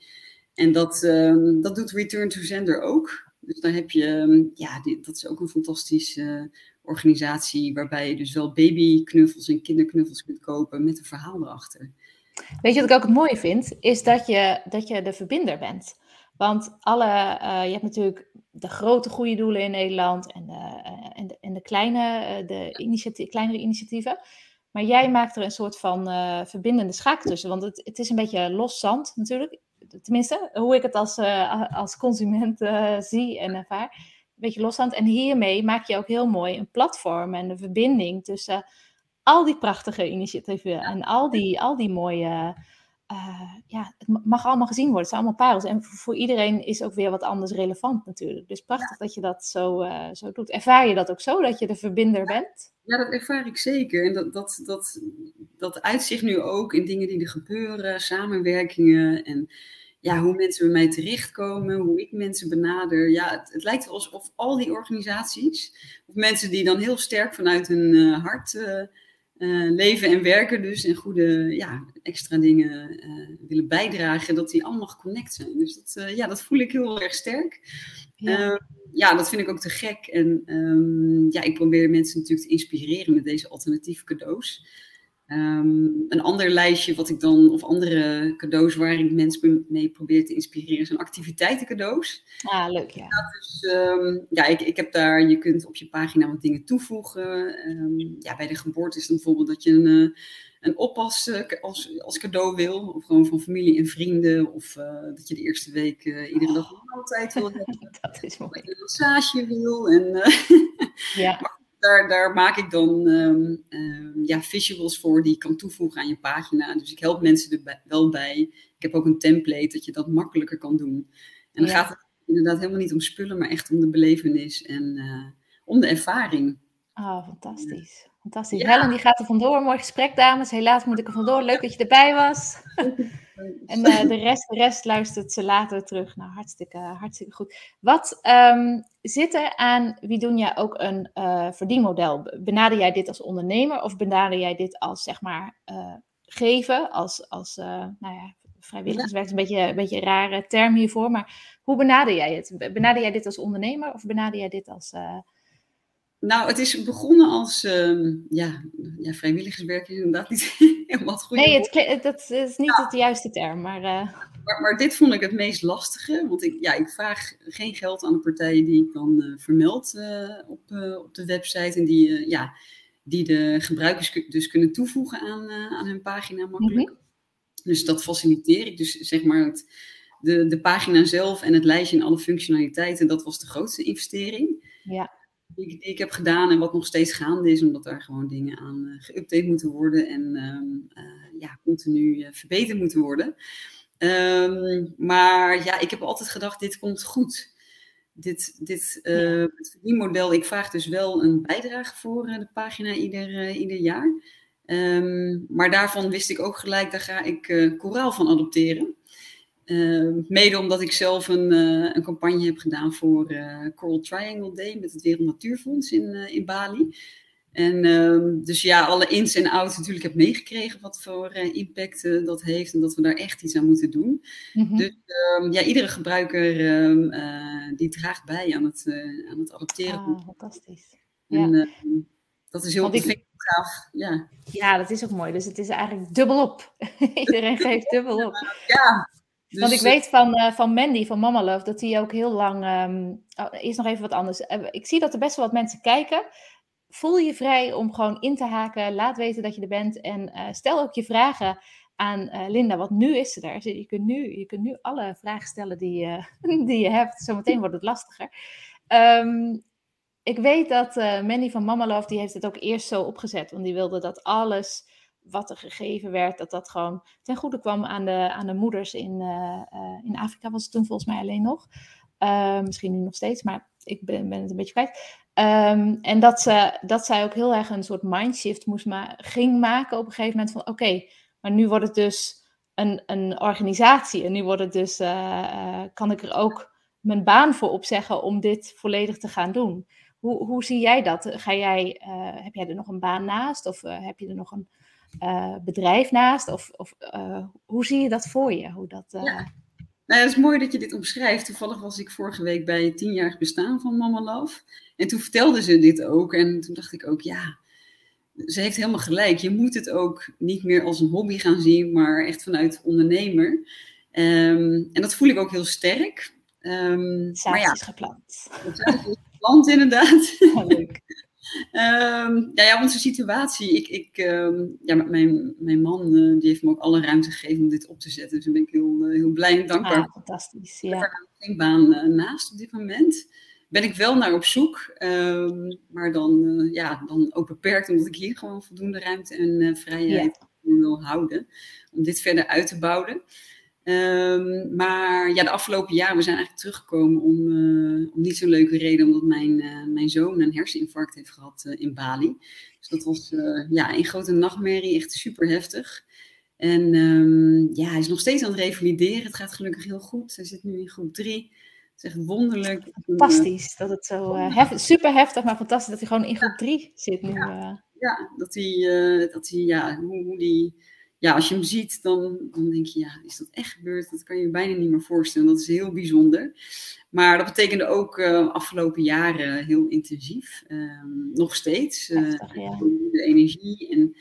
En dat, um, dat doet Return to Sender ook. Dus dan heb je, ehm, ja, dat is ook een fantastische organisatie waarbij je dus wel babyknuffels en kinderknuffels kunt kopen met een verhaal erachter. Weet je wat ik ook het mooie vind? Is dat je, dat je de verbinder bent. Want alle, uh, je hebt natuurlijk de grote goede doelen in Nederland en de, en de, en de, kleine, de initiatie, kleinere initiatieven. Maar jij maakt er een soort van verbindende schakel tussen. Want het, het is een beetje los zand natuurlijk. Tenminste, hoe ik het als, als consument zie en ervaar. Een beetje los zand. En hiermee maak je ook heel mooi een platform en een verbinding tussen al die prachtige initiatieven en al die, al die mooie. Uh, ja, het mag allemaal gezien worden. Het zijn allemaal parels. En voor, iedereen is ook weer wat anders relevant natuurlijk. Dus prachtig dat je dat zo, uh, zo doet. Ervaar je dat ook zo, dat je de verbinder bent? Ja, dat ervaar ik zeker. En dat, dat, dat, dat uitzicht nu ook in dingen die er gebeuren, samenwerkingen en ja, hoe mensen bij mij terechtkomen, hoe ik mensen benader. Ja, het, het lijkt alsof al die organisaties, of mensen die dan heel sterk vanuit hun uh, hart uh, leven en werken dus en goede ja, extra dingen willen bijdragen, dat die allemaal geconnect zijn. Dus dat, ja, dat voel ik heel erg sterk. Ja. Ehm, ja, dat vind ik ook te gek. En um, ja, ik probeer mensen natuurlijk te inspireren met deze alternatieve cadeaus. Um, een ander lijstje wat ik dan, of andere cadeaus waar ik mensen mee probeer te inspireren, zijn activiteitencadeaus. Ah, leuk, ja. ja dus um, ja, ik, ik heb daar, je kunt op je pagina wat dingen toevoegen. Um, ja, bij de geboorte is dan bijvoorbeeld dat je een, uh, een oppas uh, als, als cadeau wil, of gewoon van familie en vrienden, of uh, dat je de eerste week iedere dag een maaltijd wil hebben. dat is mooi. Dat je een massage wil. En, ja daar, daar maak ik dan um, um, ja, visuals voor die je kan toevoegen aan je pagina. Dus ik help mensen er bij, wel bij. Ik heb ook een template dat je dat makkelijker kan doen. En dan ja. gaat het inderdaad helemaal niet om spullen, maar echt om de belevenis en uh, om de ervaring. Oh, fantastisch. Fantastisch. Ja. Helen die gaat er vandoor. Mooi gesprek, dames. Helaas moet ik er vandoor. Leuk dat je erbij was. en uh, de, rest, de rest luistert ze later terug. Nou, hartstikke, hartstikke goed. Wat um, zit er aan Widunia ook een uh, verdienmodel? Benader jij dit als ondernemer of benader jij dit als, zeg maar, uh, geven? Als, als nou ja, vrijwilligerswerk is een beetje, een beetje een rare term hiervoor. Maar hoe benader jij het? Benader jij dit als ondernemer of benader jij dit als... Nou, het is begonnen als uh, ja, ja, vrijwilligerswerk is inderdaad niet helemaal het goede Nee, het, dat is niet ja. het juiste term, maar, uh... maar, maar... dit vond ik het meest lastige, want ik, ja, ik vraag geen geld aan de partijen die ik dan uh, vermeld op, op de website en die, ja, die de gebruikers dus kunnen toevoegen aan, aan hun pagina makkelijk. Mm -hmm. Dus dat faciliteer ik. Dus zeg maar het, de, de pagina zelf en het lijstje en alle functionaliteiten, dat was de grootste investering. Ja die, die, ik heb gedaan en wat nog steeds gaande is, omdat daar gewoon dingen aan uh, geüpdate moeten worden en um, uh, ja, continu uh, verbeterd moeten worden. Um, maar ja, ik heb altijd gedacht, dit komt goed. Dit, dit model, ik vraag dus wel een bijdrage voor de pagina ieder, ieder jaar. Um, maar daarvan wist ik ook gelijk, daar ga ik koraal van adopteren. Uh, mede omdat ik zelf een, uh, een campagne heb gedaan voor uh, Coral Triangle Day met het Wereld Natuurfonds in, in Bali. En ehm, dus ja, alle ins en outs natuurlijk heb meegekregen wat voor impact dat heeft en dat we daar echt iets aan moeten doen. Mm -hmm. Dus um, ja, iedere gebruiker um, die draagt bij aan het, aan het adopteren. Ah, fantastisch. En, ja. dat is heel gaaf. Ja. ja, dat is ook mooi. Dus het is eigenlijk dubbelop. Iedereen geeft dubbelop. Ja, dus, Want ik weet van, uh, van Mandy, van Mama Love, dat die ook heel lang... Um, oh, eerst nog even wat anders. Uh, ik zie dat er best wel wat mensen kijken. Voel je vrij om gewoon in te haken. Laat weten dat je er bent. En uh, stel ook je vragen aan Linda, want nu is ze er. Je kunt nu, je kunt nu alle vragen stellen die, die je hebt. Zometeen wordt het lastiger. Um, ik weet dat Mandy van Mama Love, die heeft het ook eerst zo opgezet. Want die wilde dat alles wat er gegeven werd, dat dat gewoon ten goede kwam aan de, aan de moeders in, uh, uh, in Afrika, was het toen volgens mij alleen nog. Uh, misschien nu nog steeds, maar ik ben, ben het een beetje kwijt. Um, en dat, ze, dat zij ook heel erg een soort mindshift moest ma ging maken op een gegeven moment van oké, maar nu wordt het dus een, een organisatie en nu wordt het dus, kan ik er ook mijn baan voor opzeggen om dit volledig te gaan doen. Hoe, hoe zie jij dat? Ga jij, heb jij er nog een baan naast of heb je er nog een uh, bedrijf naast? Of, of uh, hoe zie je dat voor je? Hoe dat, uh... ja. Nou, het is mooi dat je dit omschrijft. Toevallig was ik vorige week bij het tienjarig bestaan van Mama Love. En toen vertelde ze dit ook. En toen dacht ik ook, ja, ze heeft helemaal gelijk. Je moet het ook niet meer als een hobby gaan zien, maar echt vanuit ondernemer. Um, en dat voel ik ook heel sterk. Um, maar ja, is gepland. Is gepland, inderdaad. leuk. Um, ja, ja, onze situatie. Ik, ik, ehm, ja, mijn, mijn man uh, die heeft me ook alle ruimte gegeven om dit op te zetten. Dus daar ben ik heel, uh, heel blij en dankbaar. Ah, fantastisch, ja. Ik heb geen baan uh, naast op dit moment. Ben ik wel naar op zoek, um, maar dan, ja, dan ook beperkt, omdat ik hier gewoon voldoende ruimte en vrijheid ja. wil houden. Om dit verder uit te bouwen. Um, maar ja, de afgelopen jaren, we zijn eigenlijk teruggekomen om, uh, om niet zo'n leuke reden, omdat mijn, uh, mijn zoon een herseninfarct heeft gehad uh, in Bali. Dus dat was ja, een grote nachtmerrie, echt super heftig. En um, ja, hij is nog steeds aan het revalideren. Het gaat gelukkig heel goed. Hij zit nu in groep 3. Het is echt wonderlijk. Fantastisch dat het zo hef super heftig, maar fantastisch dat hij gewoon in groep 3 zit nu. Ja, ja dat hij, dat hij ja, hoe, hoe die ja, als je hem ziet, dan, dan denk je, ja, is dat echt gebeurd? Dat kan je je bijna niet meer voorstellen. Dat is heel bijzonder. Maar dat betekende ook uh, afgelopen jaren heel intensief. Uh, nog steeds. Uh, De energie. En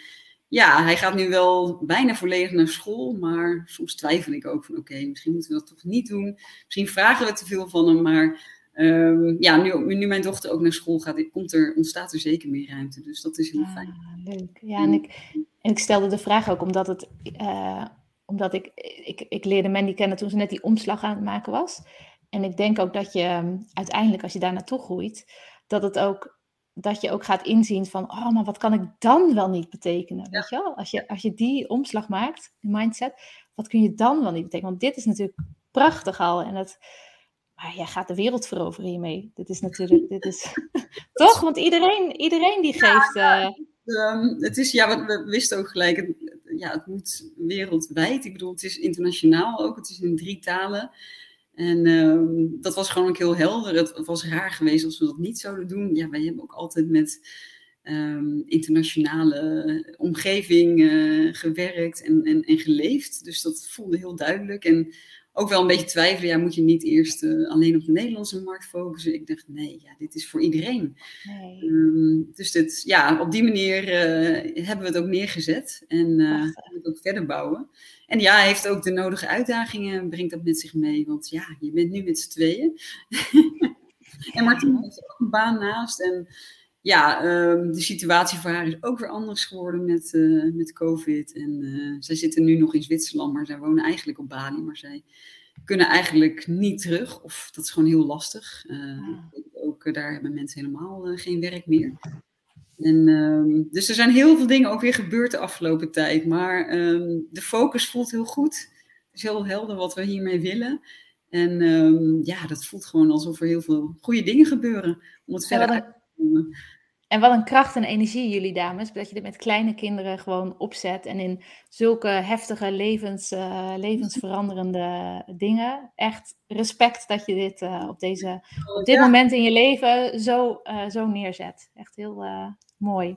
ja, hij gaat nu wel bijna volledig naar school. Maar soms twijfel ik ook van, oké, misschien moeten we dat toch niet doen. Misschien vragen we te veel van hem. Maar um, ja, nu, nu mijn dochter ook naar school gaat, komt er, ontstaat er zeker meer ruimte. Dus dat is heel ah, fijn. Leuk. Ja, en ik en ik stelde de vraag ook omdat, het, uh, omdat ik, ik, ik leerde Mandy kennen toen ze net die omslag aan het maken was. En ik denk ook dat je ehm, uiteindelijk, als je daar naartoe groeit, dat, het ook, dat je ook gaat inzien van, oh, maar wat kan ik dan wel niet betekenen? Weet je wel? Als je, als je die omslag maakt, die mindset, wat kun je dan wel niet betekenen? Want dit is natuurlijk prachtig al. En het, maar jij gaat de wereld veroveren hiermee. Dit is natuurlijk, dit is toch? Want iedereen, iedereen die geeft. Uh, um, het is, ja, we wisten ook gelijk, het, ja, het moet wereldwijd. Ik bedoel, het is internationaal ook, het is in drie talen. En um, dat was gewoon ook heel helder. Het, was raar geweest als we dat niet zouden doen. Ja, wij hebben ook altijd met um, internationale omgeving uh, gewerkt en, en, en geleefd. Dus dat voelde heel duidelijk. En ook wel een beetje twijfelen. Ja, moet je niet eerst uh, alleen op de Nederlandse markt focussen? Ik dacht, nee, ja, dit is voor iedereen. Nee. Um, dus dit, ja, op die manier uh, hebben we het ook neergezet en uh, we het ook verder bouwen. En ja, hij heeft ook de nodige uitdagingen, brengt dat met zich mee. Want ja, je bent nu met z'n tweeën. en Martien heeft ook een baan naast. En ja, um, de situatie voor haar is ook weer anders geworden met, uh, met COVID. En uh, zij zitten nu nog in Zwitserland, maar zij wonen eigenlijk op Bali. Maar zij kunnen eigenlijk niet terug, of dat is gewoon heel lastig. Uh, ook daar hebben mensen helemaal geen werk meer. En, um, dus er zijn heel veel dingen ook weer gebeurd de afgelopen tijd. Maar um, de focus voelt heel goed. Het is heel helder wat we hiermee willen. En ja, dat voelt gewoon alsof er heel veel goede dingen gebeuren om het verder te komen. En wat een kracht en energie, jullie dames, dat je dit met kleine kinderen gewoon opzet en in zulke heftige levens, uh, levensveranderende dingen. Echt respect dat je dit uh, op, deze, op dit moment in je leven zo, uh, zo neerzet. Echt heel mooi.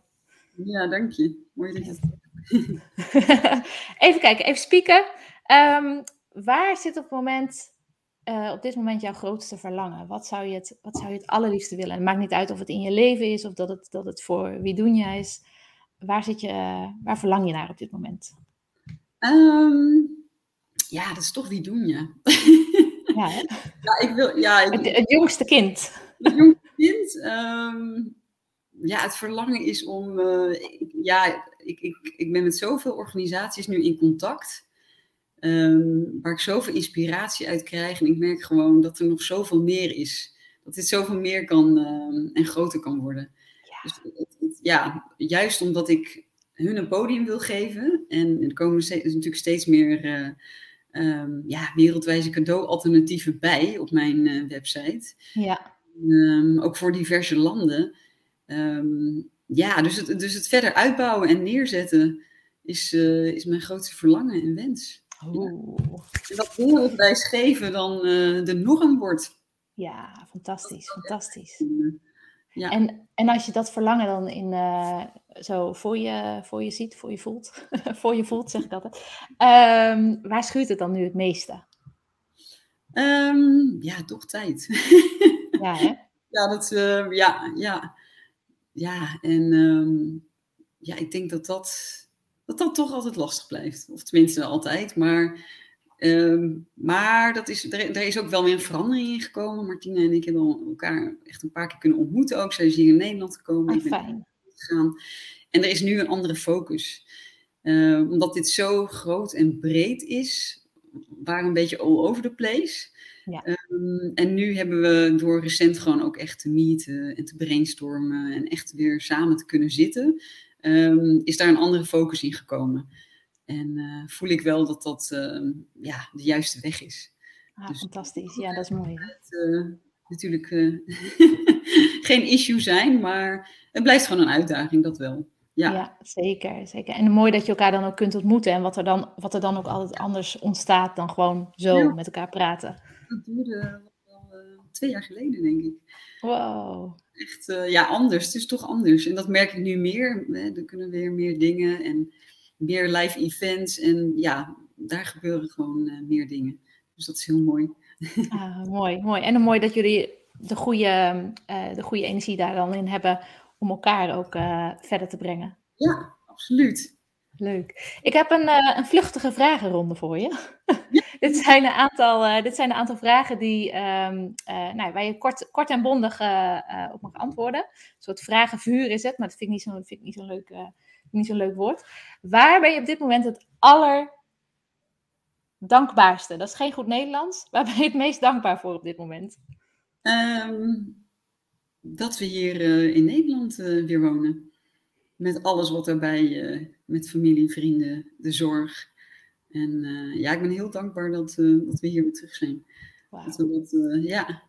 Ja, dank je. Mooi dat je het Even kijken, even spieken. Um, waar zit op het moment uh, op dit moment jouw grootste verlangen? Wat zou, je het, wat zou je het allerliefste willen? het maakt niet uit of het in je leven is of dat het, dat het voor wie doen jij is. Waar, zit je, waar verlang je naar op dit moment? Um, ja, dat is toch wie doen je? Ja, hè? ja, ik wil, ja, ik, het, het, jongste kind. Het jongste kind. Um, ja, het verlangen is om. Uh, ik, ja, ik, ik, ik ben met zoveel organisaties nu in contact. Um, waar ik zoveel inspiratie uit krijg. En ik merk gewoon dat er nog zoveel meer is. Dat dit zoveel meer kan um, en groter kan worden. Ja. Dus het, het, ja, juist omdat ik hun een podium wil geven. En er komen steeds, natuurlijk steeds meer uh, um, ja, wereldwijze cadeaualternatieven bij op mijn uh, website. Ja. ook voor diverse landen. ja, dus het, dus het verder uitbouwen en neerzetten is, uh, is mijn grootste verlangen en wens. Oeh. En dat wereldwijs geven dan uh, de norm wordt. Ja, fantastisch, fantastisch. Ja. En, en als je dat verlangen dan in, uh, zo voor je, voor je ziet, voor je voelt, voor je voelt zeg ik altijd, um, waar schuurt het dan nu het meeste? Um, ja, toch tijd. ja, hè? Ja, dat, uh, ja, ja. Ja, en um, ja, ik denk dat dat dat dat toch altijd lastig blijft. Of tenminste altijd. Maar Ehm, maar dat is, er, er, is ook wel weer een verandering in gekomen. Martina en ik hebben elkaar echt een paar keer kunnen ontmoeten ook. Zij is hier in Nederland gekomen. Oh, fijn. Gegaan. En er is nu een andere focus. Ehm, omdat dit zo groot en breed is, waren een beetje all over the place. Ja. Ehm, en nu hebben we door recent gewoon ook echt te meeten en te brainstormen en echt weer samen te kunnen zitten, is daar een andere focus in gekomen. En uh, voel ik wel dat dat uh, ja, de juiste weg is. Ah, dus, fantastisch, ja, dat is mooi. Het uh, natuurlijk geen issue zijn, maar het blijft gewoon een uitdaging, dat wel. Ja. ja, zeker, zeker. En mooi dat je elkaar dan ook kunt ontmoeten en wat er dan, wat er dan ook altijd anders ontstaat dan gewoon zo ja. met elkaar praten. Dat duurde wel twee jaar geleden, denk ik. Wow. Echt, ja, anders. Het is toch anders. En dat merk ik nu meer. Hè. Er kunnen weer meer dingen en meer live events. En ja, daar gebeuren gewoon uh, meer dingen. Dus dat is heel mooi. Ah, mooi, mooi. En mooi dat jullie de goede, uh, de goede energie daar dan in hebben om elkaar ook verder te brengen. Ja, absoluut. Leuk. Ik heb een, een vluchtige vragenronde voor je. Dit, zijn een aantal, dit zijn een aantal vragen die, um, nou, waar je kort, kort en bondig op mag antwoorden. Een soort vragenvuur is het, maar dat vind ik niet zo'n zo, niet zo leuk niet leuk woord. Waar ben je op dit moment het allerdankbaarste? Dat is geen goed Nederlands. Waar ben je het meest dankbaar voor op dit moment? Um, dat we hier in Nederland weer wonen. Met alles wat daarbij, uh, met familie, vrienden, de zorg. En ja, ik ben heel dankbaar dat, dat we hier weer terug zijn. Wow. Dat we dat, ja,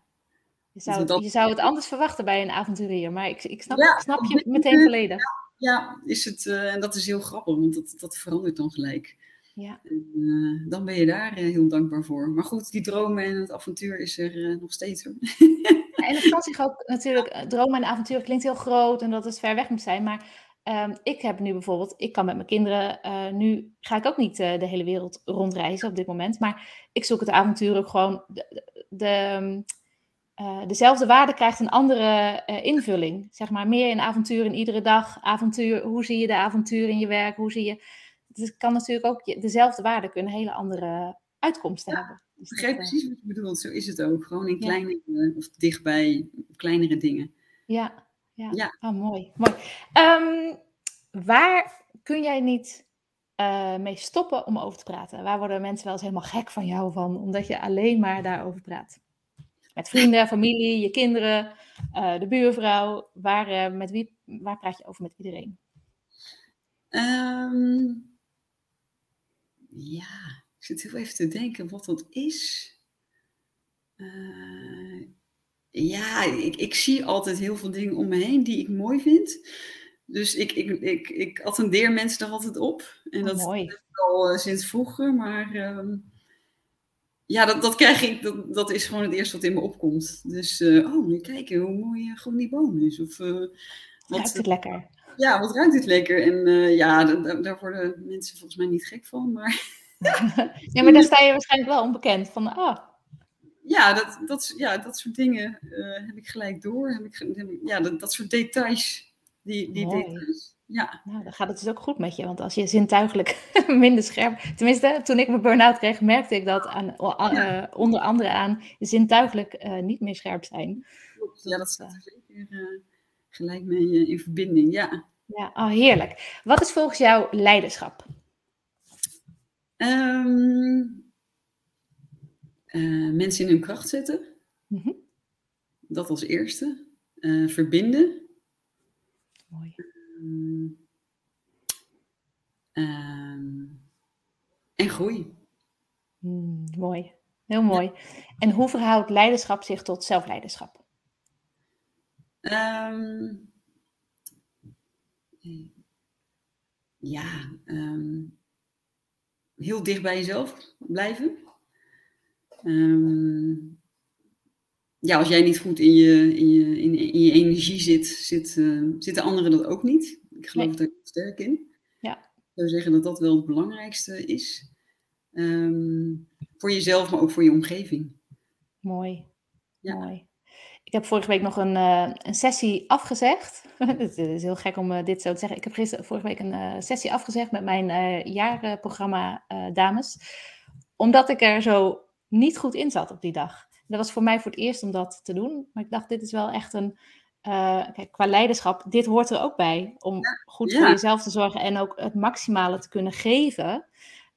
je zou, dat... je zou het anders verwachten bij een avonturier, maar ik, ik snap, ja, ik snap je meteen volledig. Ja, ja, is het, en dat is heel grappig, want dat, dat verandert dan gelijk. Ja. En, dan ben je daar heel dankbaar voor. Maar goed, die dromen en het avontuur is er nog steeds hoor. En het kan zich ook natuurlijk, dromen en avontuur klinkt heel groot en dat het ver weg moet zijn. Maar um, ik heb nu bijvoorbeeld, ik kan met mijn kinderen, nu ga ik ook niet de hele wereld rondreizen op dit moment. Maar ik zoek het avontuur ook gewoon de, de, de uh, dezelfde waarde krijgt een andere invulling. Zeg maar meer in avontuur in iedere dag. Avontuur, hoe zie je de avontuur in je werk? Hoe zie je. Het kan natuurlijk ook dezelfde waarde kunnen hele andere uitkomsten ja, hebben. Dus ik begrijp precies wat je bedoelt. Zo is het ook. Gewoon in kleine ja. of dichtbij kleinere dingen. Ja, ja. ja. Oh, mooi. mooi. Um, waar kun jij niet uh, mee stoppen om over te praten? Waar worden mensen wel eens helemaal gek van jou van, omdat je alleen maar daarover praat? Met vrienden, familie, je kinderen, uh, de buurvrouw. Waar, uh, met wie, waar praat je over met iedereen? Um, ja, ik zit heel even te denken wat dat is. Ja, ik, ik zie altijd heel veel dingen om me heen die ik mooi vind. Dus ik, ik, ik, ik attendeer mensen er altijd op. En oh, dat is al sinds vroeger, maar um, ja, dat, dat krijg ik, dat, dat is gewoon het eerste wat in me opkomt. Dus, uh, oh, je kijken hoe mooi uh, gewoon die boom is. Of, wat, ruikt het lekker? Ja, wat ruikt het lekker? En ja, daar worden mensen volgens mij niet gek van, maar... ja, maar daar sta je waarschijnlijk wel onbekend van, ah... Ja, dat, dat, ja, dat soort dingen heb ik gelijk door. Heb ik, heb ik, ja, dat, dat soort details. Die, die details. Ja. Nou, dan gaat het dus ook goed met je. Want als je zintuigelijk minder scherp... Tenminste, toen ik mijn burn-out kreeg, merkte ik dat aan, uh, onder andere aan zintuigelijk uh, niet meer scherp zijn. Ja, dat staat er zeker gelijk mee in verbinding, ja. Ja, oh, heerlijk. Wat is volgens jou leiderschap? Um, mensen in hun kracht zetten. Mm -hmm. Dat als eerste. verbinden. Mooi. Um, um, en groei. Mm, mooi, heel mooi. Ja. En hoe verhoudt leiderschap zich tot zelfleiderschap? Um, ja, heel dicht bij jezelf blijven. Ja, als jij niet goed in je, in je, in, in je energie zit, zit uh, zitten anderen dat ook niet. Ik geloof nee. daar sterk in. Ja. Ik zou zeggen dat dat wel het belangrijkste is. Um, voor jezelf, maar ook voor je omgeving. Mooi. Ja. Mooi. Ik heb vorige week nog een, uh, een sessie afgezegd. Het is heel gek om uh, dit zo te zeggen. Ik heb gisteren, vorige week een uh, sessie afgezegd met mijn jaarprogramma Dames omdat ik er zo niet goed in zat op die dag. Dat was voor mij voor het eerst om dat te doen. Maar ik dacht, dit is wel echt een. Uh, kijk, qua leiderschap, dit hoort er ook bij. Om goed voor jezelf te zorgen en ook het maximale te kunnen geven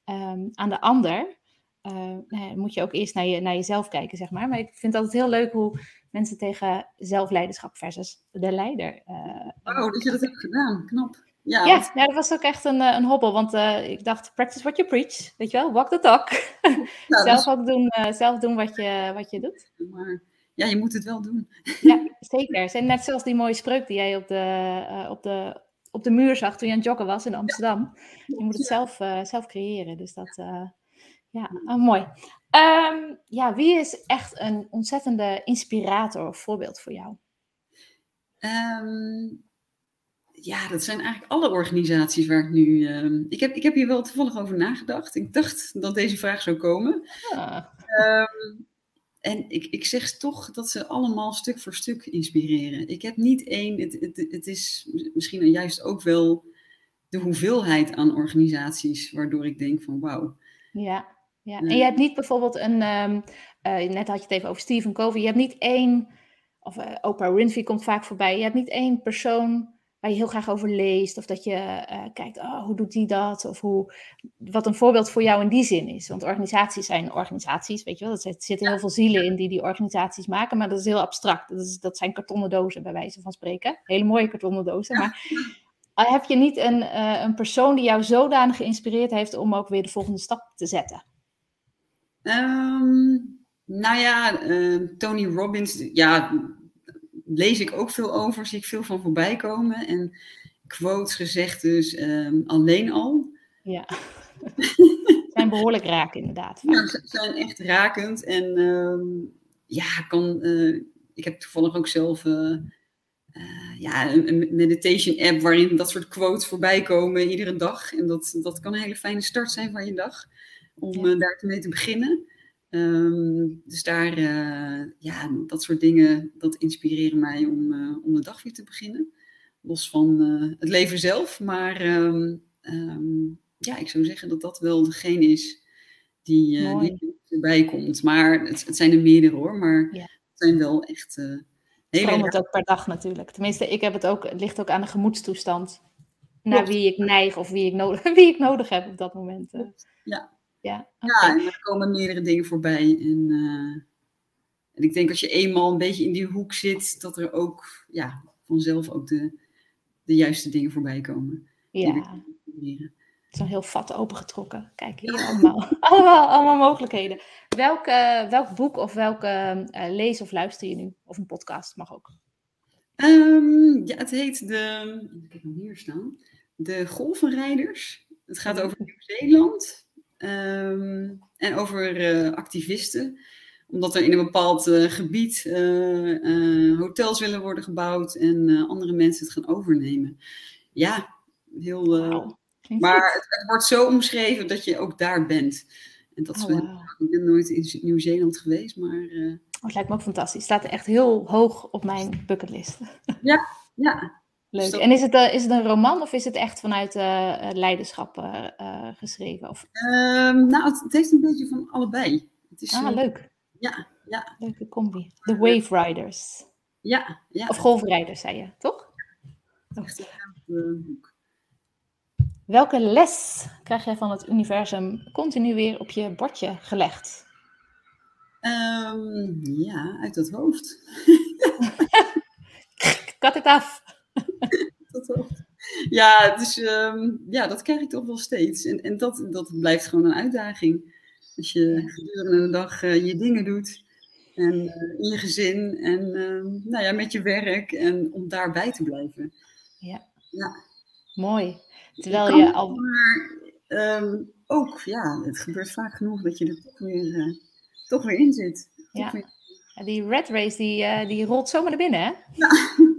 um, aan de ander. Uh, nou moet je ook eerst naar, je, naar jezelf kijken, zeg maar. Maar ik vind het altijd heel leuk hoe mensen tegen zelfleiderschap versus de leider. Uh, oh, dat je dat hebt gedaan, knap. Ja, ja, dat was ook echt een, een hobbel, want uh, ik dacht, practice what you preach, weet je wel, walk the talk. Zelf dus... ook doen, uh, zelf doen wat je, wat je doet. Maar ja, je moet het wel doen. Ja, zeker. En net zoals die mooie spreuk die jij op de, uh, op de, op de muur zag toen je aan het joggen was in Amsterdam. Je moet het zelf, zelf creëren, dus dat, ja, oh, mooi. Um, ja, wie is echt een ontzettende inspirator of voorbeeld voor jou? Um, ja, dat zijn eigenlijk alle organisaties waar ik nu. Uh, ik, heb, ik heb hier wel toevallig over nagedacht. Ik dacht dat deze vraag zou komen. Ah. Um, en ik, ik zeg toch dat ze allemaal stuk voor stuk inspireren. Ik heb niet één. Het, het, het is misschien juist ook wel de hoeveelheid aan organisaties waardoor ik denk van wauw. Ja, ja. en je hebt niet bijvoorbeeld een. Um, uh, net had je het even over Stephen Covey. Je hebt niet één. Of uh, Oprah Winfrey komt vaak voorbij. Je hebt niet één persoon waar je heel graag over leest. Of dat je uh, kijkt, oh, hoe doet die dat? Of hoe, wat een voorbeeld voor jou in die zin is. Want organisaties zijn organisaties, weet je wel. Er zitten heel veel zielen in die die organisaties maken. Maar dat is heel abstract. Dat, is, dat zijn kartonnen dozen, bij wijze van spreken. Hele mooie kartonnen dozen. Maar heb je niet een, uh, een persoon die jou zodanig geïnspireerd heeft om ook weer de volgende stap te zetten? Um, nou ja, uh, Tony Robbins, ja, lees ik ook veel over, zie ik veel van voorbij komen. En quotes, gezegd dus um, alleen al. Ja, zijn behoorlijk raak inderdaad. Ja, ze zijn echt rakend. En um, ja, kan, uh, ik heb toevallig ook zelf uh, uh, ja, een, meditation app waarin dat soort quotes voorbij komen iedere dag. En dat, dat kan een hele fijne start zijn van je dag, om ja. daar mee te beginnen. Um, dus daar, uh, ja, dat soort dingen, dat inspireren mij om, uh, om de dag weer te beginnen. Los van uh, het leven zelf. Maar um, um, ja, ik zou zeggen dat dat wel degene is die, die erbij komt. Maar het, het, zijn er meerdere hoor, maar ja. het zijn wel echt hele... Het ook per dag natuurlijk. Tenminste, ik heb het ook, het ligt ook aan de gemoedstoestand. Naar wie ik neig of wie ik, nodig, wie ik nodig heb op dat moment. Ja, ja, okay. ja, en er komen meerdere dingen voorbij. En, uh, en ik denk als je eenmaal een beetje in die hoek zit, dat er ook ja, vanzelf ook de, de juiste dingen voorbij komen. Ja. Het is een heel vat opengetrokken. Kijk hier allemaal. allemaal, allemaal mogelijkheden. Welk, uh, welk boek of welke uh, lees of luister je nu? Of een podcast mag ook. Um, ja, het heet de. Ik heb hem hier staan. De Golvenrijders. Het gaat over Nieuw-Zeeland. Um, en over uh, activisten. Omdat er in een bepaald uh, gebied uh, hotels willen worden gebouwd en andere mensen het gaan overnemen. Ja, heel. Wow. Maar het, het, wordt zo omschreven dat je ook daar bent. En dat is oh, wow. Ik ben nooit in Nieuw-Zeeland geweest, maar. Oh, het lijkt me ook fantastisch. Het staat echt heel hoog op mijn bucketlist. Ja, ja. Leuk. En is het, uh, is het een roman of is het echt vanuit uh, leiderschap uh, geschreven? Of? Um, nou, het, het, heeft een beetje van allebei. Het is, ah, leuk. Ja, ja. Leuke combi. The Wave Riders. Ja, ja. Of golfrijders, zei je, toch? Echt een Welke les krijg jij van het universum continu weer op je bordje gelegd? Um, ja, uit het hoofd. Kat het af. ja, dus, um, ja, dat krijg ik toch wel steeds. En, en dat, dat blijft gewoon een uitdaging. Als je gedurende de dag uh, je dingen doet. En uh, in je gezin. En uh, nou ja, met je werk. En om daarbij te blijven. Ja. ja. Mooi. Terwijl je al... Maar um, ook, ja, het gebeurt vaak genoeg dat je er toch weer, uh, toch weer in zit. Ja. Weer... Die red race, die, die rolt zomaar naar binnen, hè? Ja.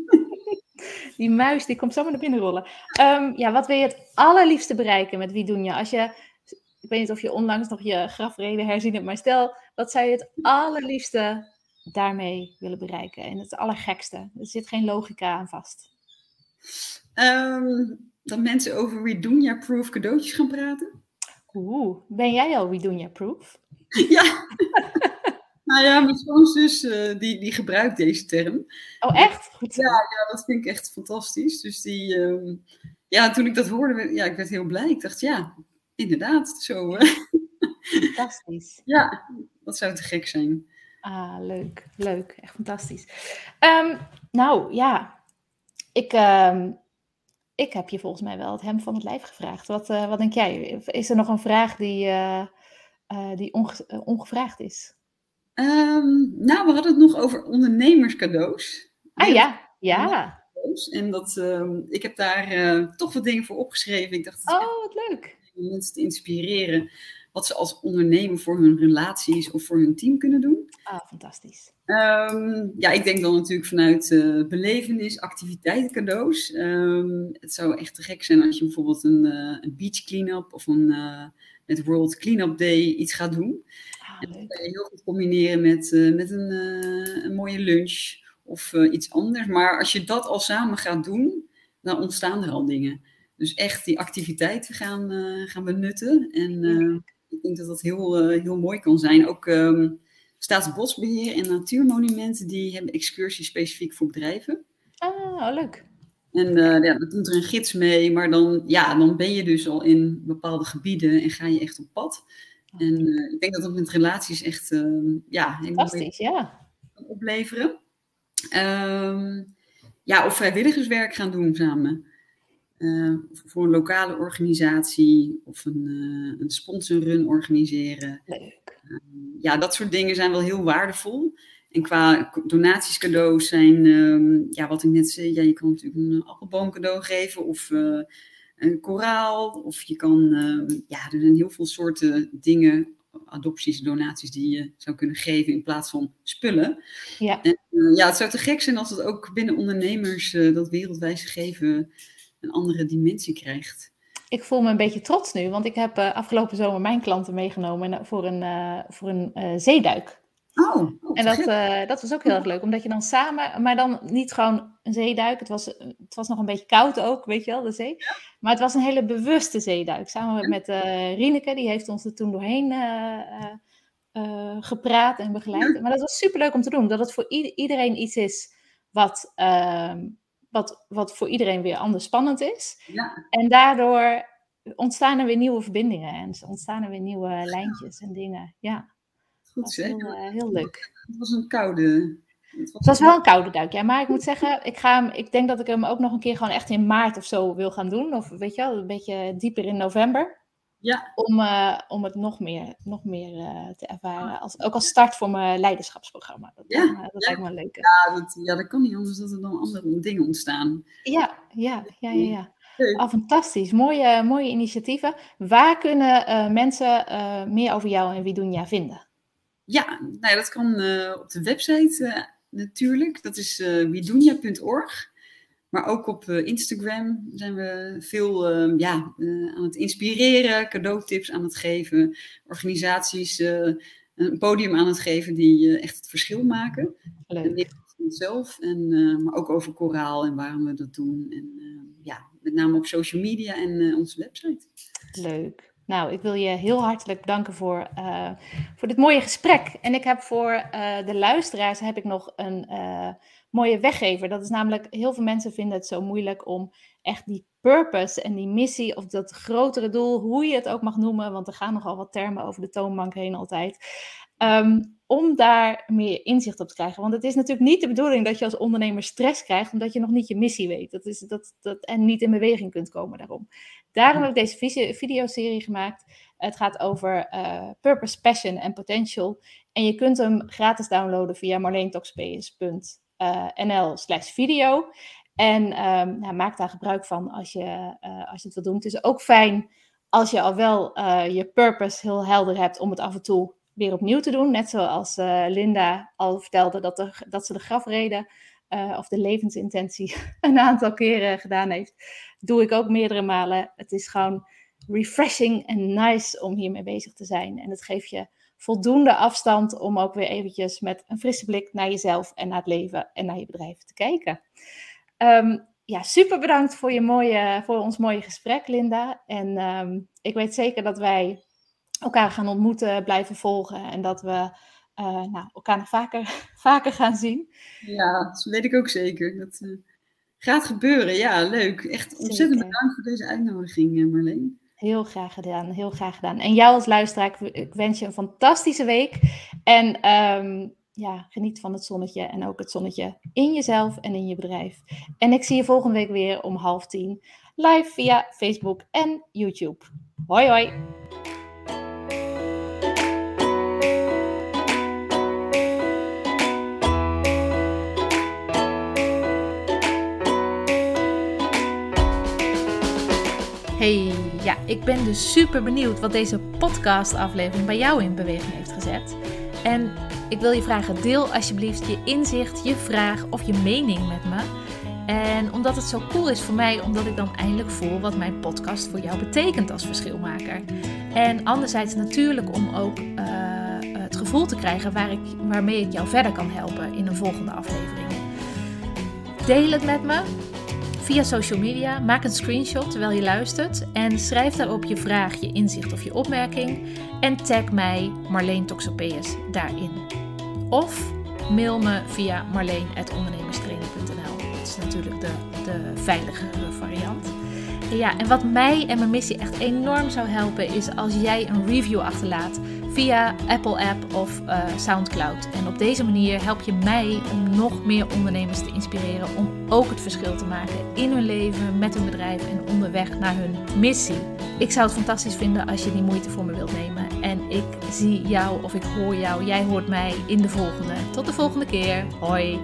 Die muis, die komt zomaar naar binnen rollen. Um, ja, wat wil je het allerliefste bereiken met wie doen je? Als je, ik weet niet of je onlangs nog je grafreden herzien hebt, maar stel, wat zou je het allerliefste daarmee willen bereiken? En het allergekste. Er zit geen logica aan vast. Um, dat mensen over Redonia-proof cadeautjes gaan praten. Oeh, ben jij al Widunia Proof? Ja. nou ja, mijn schoonzus uh, die, die gebruikt deze term. Oh, echt? Goed Ja, ja, dat vind ik echt fantastisch. Dus die, uh, ja, toen ik dat hoorde, ja, ik werd heel blij. Ik dacht, ja, inderdaad, zo. Uh, fantastisch. ja, dat zou te gek zijn. Ah, leuk, leuk. Echt fantastisch. Um, nou, ja, ik, uh, ik heb je volgens mij wel het hem van het lijf gevraagd. Wat, uh, wat denk jij? Is er nog een vraag die, uh, die onge ongevraagd is? Um, nou, we hadden het nog over ondernemerscadeaus. Ah ja, ja. En dat, um, ik heb daar uh, toch wat dingen voor opgeschreven. Ik dacht, oh, wat leuk. Om mensen te inspireren wat ze als ondernemer voor hun relaties of voor hun team kunnen doen. Ah, fantastisch. Um, ja, ik denk dan natuurlijk vanuit uh, belevenis, activiteiten, cadeaus. Um, het zou echt te gek zijn als je bijvoorbeeld een, uh, een beach clean-up of een met World Cleanup Day iets gaat doen. En dat kan je heel goed combineren met, met een, een, mooie lunch of iets anders. Maar als je dat al samen gaat doen, dan ontstaan er al dingen. Dus echt die activiteiten gaan, gaan benutten. En ik denk dat dat heel, heel mooi kan zijn. Ook um, Staatsbosbeheer en Natuurmonumenten die hebben excursies specifiek voor bedrijven. Ah, leuk. En uh, ja, dan komt er een gids mee, maar dan, ja, dan ben je dus al in bepaalde gebieden en ga je echt op pad. En uh, ik denk dat dat met relaties echt ja, Fantastisch, ja. kan opleveren. Um, ja, of vrijwilligerswerk gaan doen samen. Uh, voor een lokale organisatie of een, uh, een sponsorrun organiseren. Leuk. Uh, ja, dat soort dingen zijn wel heel waardevol. En qua donaties, cadeaus zijn, um, ja, wat ik net zei, ja, je kan natuurlijk een appelboom cadeau geven of uh, een koraal. Of je kan, uh, ja, er zijn heel veel soorten dingen, adopties, donaties die je zou kunnen geven in plaats van spullen. Ja, en, uh, ja het zou te gek zijn als het ook binnen ondernemers uh, dat wereldwijze geven een andere dimensie krijgt. Ik voel me een beetje trots nu, want ik heb uh, afgelopen zomer mijn klanten meegenomen voor een, voor een zeeduik. Oh, oh en dat, dat was ook heel erg leuk, omdat je dan samen, maar dan niet gewoon een zeeduik. Het was, het was nog een beetje koud ook, weet je wel, de zee. Maar het was een hele bewuste zeeduik. Samen met Rieneke, die heeft ons er toen doorheen gepraat en begeleid. Maar dat was superleuk om te doen, dat het voor iedereen iets is wat ehm, wat, wat voor iedereen weer anders spannend is. Ja. En daardoor ontstaan er weer nieuwe verbindingen en ontstaan er weer nieuwe lijntjes en dingen. Ja, goed zeg. Heel, heel leuk. Het was een koude. Het was, het was wel een koude duik, ja. Maar ik moet zeggen, ik, ga hem, ik denk dat ik hem ook nog een keer gewoon echt in maart of zo wil gaan doen. Of weet je wel, een beetje dieper in november. Ja. Om, uh, om het nog meer, nog meer uh, te ervaren. Als, ook als start voor mijn leiderschapsprogramma. Dat, ja, uh, dat ja. lijkt me leuk. Ja dat, ja, dat kan niet anders dat er dan andere dingen ontstaan. Ja, ja, ja, ja. ja. Oh, fantastisch. Mooie, mooie initiatieven. Waar kunnen mensen meer over jou en Widunia vinden? Ja, nou ja dat kan uh, op de website natuurlijk. Dat is widunia.org. Maar ook op Instagram zijn we veel ja, aan het inspireren, cadeautips aan het geven, organisaties een podium aan het geven die echt het verschil maken. Leuk. zelf, en, uh, maar ook over koraal en waarom we dat doen. En uh, ja, met name op social media en uh, onze website. Leuk. Nou, ik wil je heel hartelijk bedanken voor, voor dit mooie gesprek. En ik heb voor de luisteraars heb ik nog een mooie weggever. Dat is namelijk, heel veel mensen vinden het zo moeilijk om echt die purpose en die missie of dat grotere doel, hoe je het ook mag noemen, want er gaan nogal wat termen over de toonbank heen altijd. Um, om daar meer inzicht op te krijgen. Want het is natuurlijk niet de bedoeling dat je als ondernemer stress krijgt, omdat je nog niet je missie weet. Dat is, dat, dat, en niet in beweging kunt komen daarom. Daarom heb ik deze videoserie gemaakt. Het gaat over uh, purpose, passion en potential. En je kunt hem gratis downloaden via marleentoxpace.nl slash video. En nou, maak daar gebruik van als je, uh, als je het wil doen. Het is ook fijn als je al wel je purpose heel helder hebt om het af en toe weer opnieuw te doen. Net zoals Linda al vertelde dat, dat ze de grafreden uh, of de levensintentie een aantal keren gedaan heeft. Doe ik ook meerdere malen. Het is gewoon refreshing en nice om hiermee bezig te zijn. En het geeft je voldoende afstand om ook weer eventjes met een frisse blik naar jezelf en naar het leven en naar je bedrijf te kijken. Um, ja, super bedankt voor, je mooie, voor ons mooie gesprek, Linda. En ehm, ik weet zeker dat wij elkaar gaan ontmoeten, blijven volgen en dat we uh, nou, elkaar nog vaker, vaker gaan zien. Ja, dat weet ik ook zeker. Dat uh, gaat gebeuren. Ja, leuk. Echt ontzettend bedankt voor deze uitnodiging, Marleen. Heel graag gedaan, heel graag gedaan. En jou als luisteraar, ik wens je een fantastische week. En um, ja, geniet van het zonnetje en ook het zonnetje in jezelf en in je bedrijf. En ik zie je volgende week weer om half tien live via Facebook en YouTube. Hoi hoi! Ja, ik ben dus super benieuwd wat deze podcast-aflevering bij jou in beweging heeft gezet. En ik wil je vragen, deel alsjeblieft je inzicht, je vraag of je mening met me. En omdat het zo cool is voor mij, omdat ik dan eindelijk voel wat mijn podcast voor jou betekent als verschilmaker. En anderzijds natuurlijk om ook uh, het gevoel te krijgen waar ik, waarmee ik jou verder kan helpen in een volgende aflevering. Deel het met me via social media. Maak een screenshot terwijl je luistert en schrijf daarop je vraag, je inzicht of je opmerking. En tag mij Marleen Toxopeus daarin. Of mail me via marleen.ondernemerstraining.nl. Dat is natuurlijk de, de veiligere variant. Ja, en wat mij en mijn missie echt enorm zou helpen is als jij een review achterlaat via Apple App of uh, SoundCloud. En op deze manier help je mij om nog meer ondernemers te inspireren om ook het verschil te maken in hun leven, met hun bedrijf en onderweg naar hun missie. Ik zou het fantastisch vinden als je die moeite voor me wilt nemen. En ik zie jou of ik hoor jou, jij hoort mij in de volgende. Tot de volgende keer. Hoi.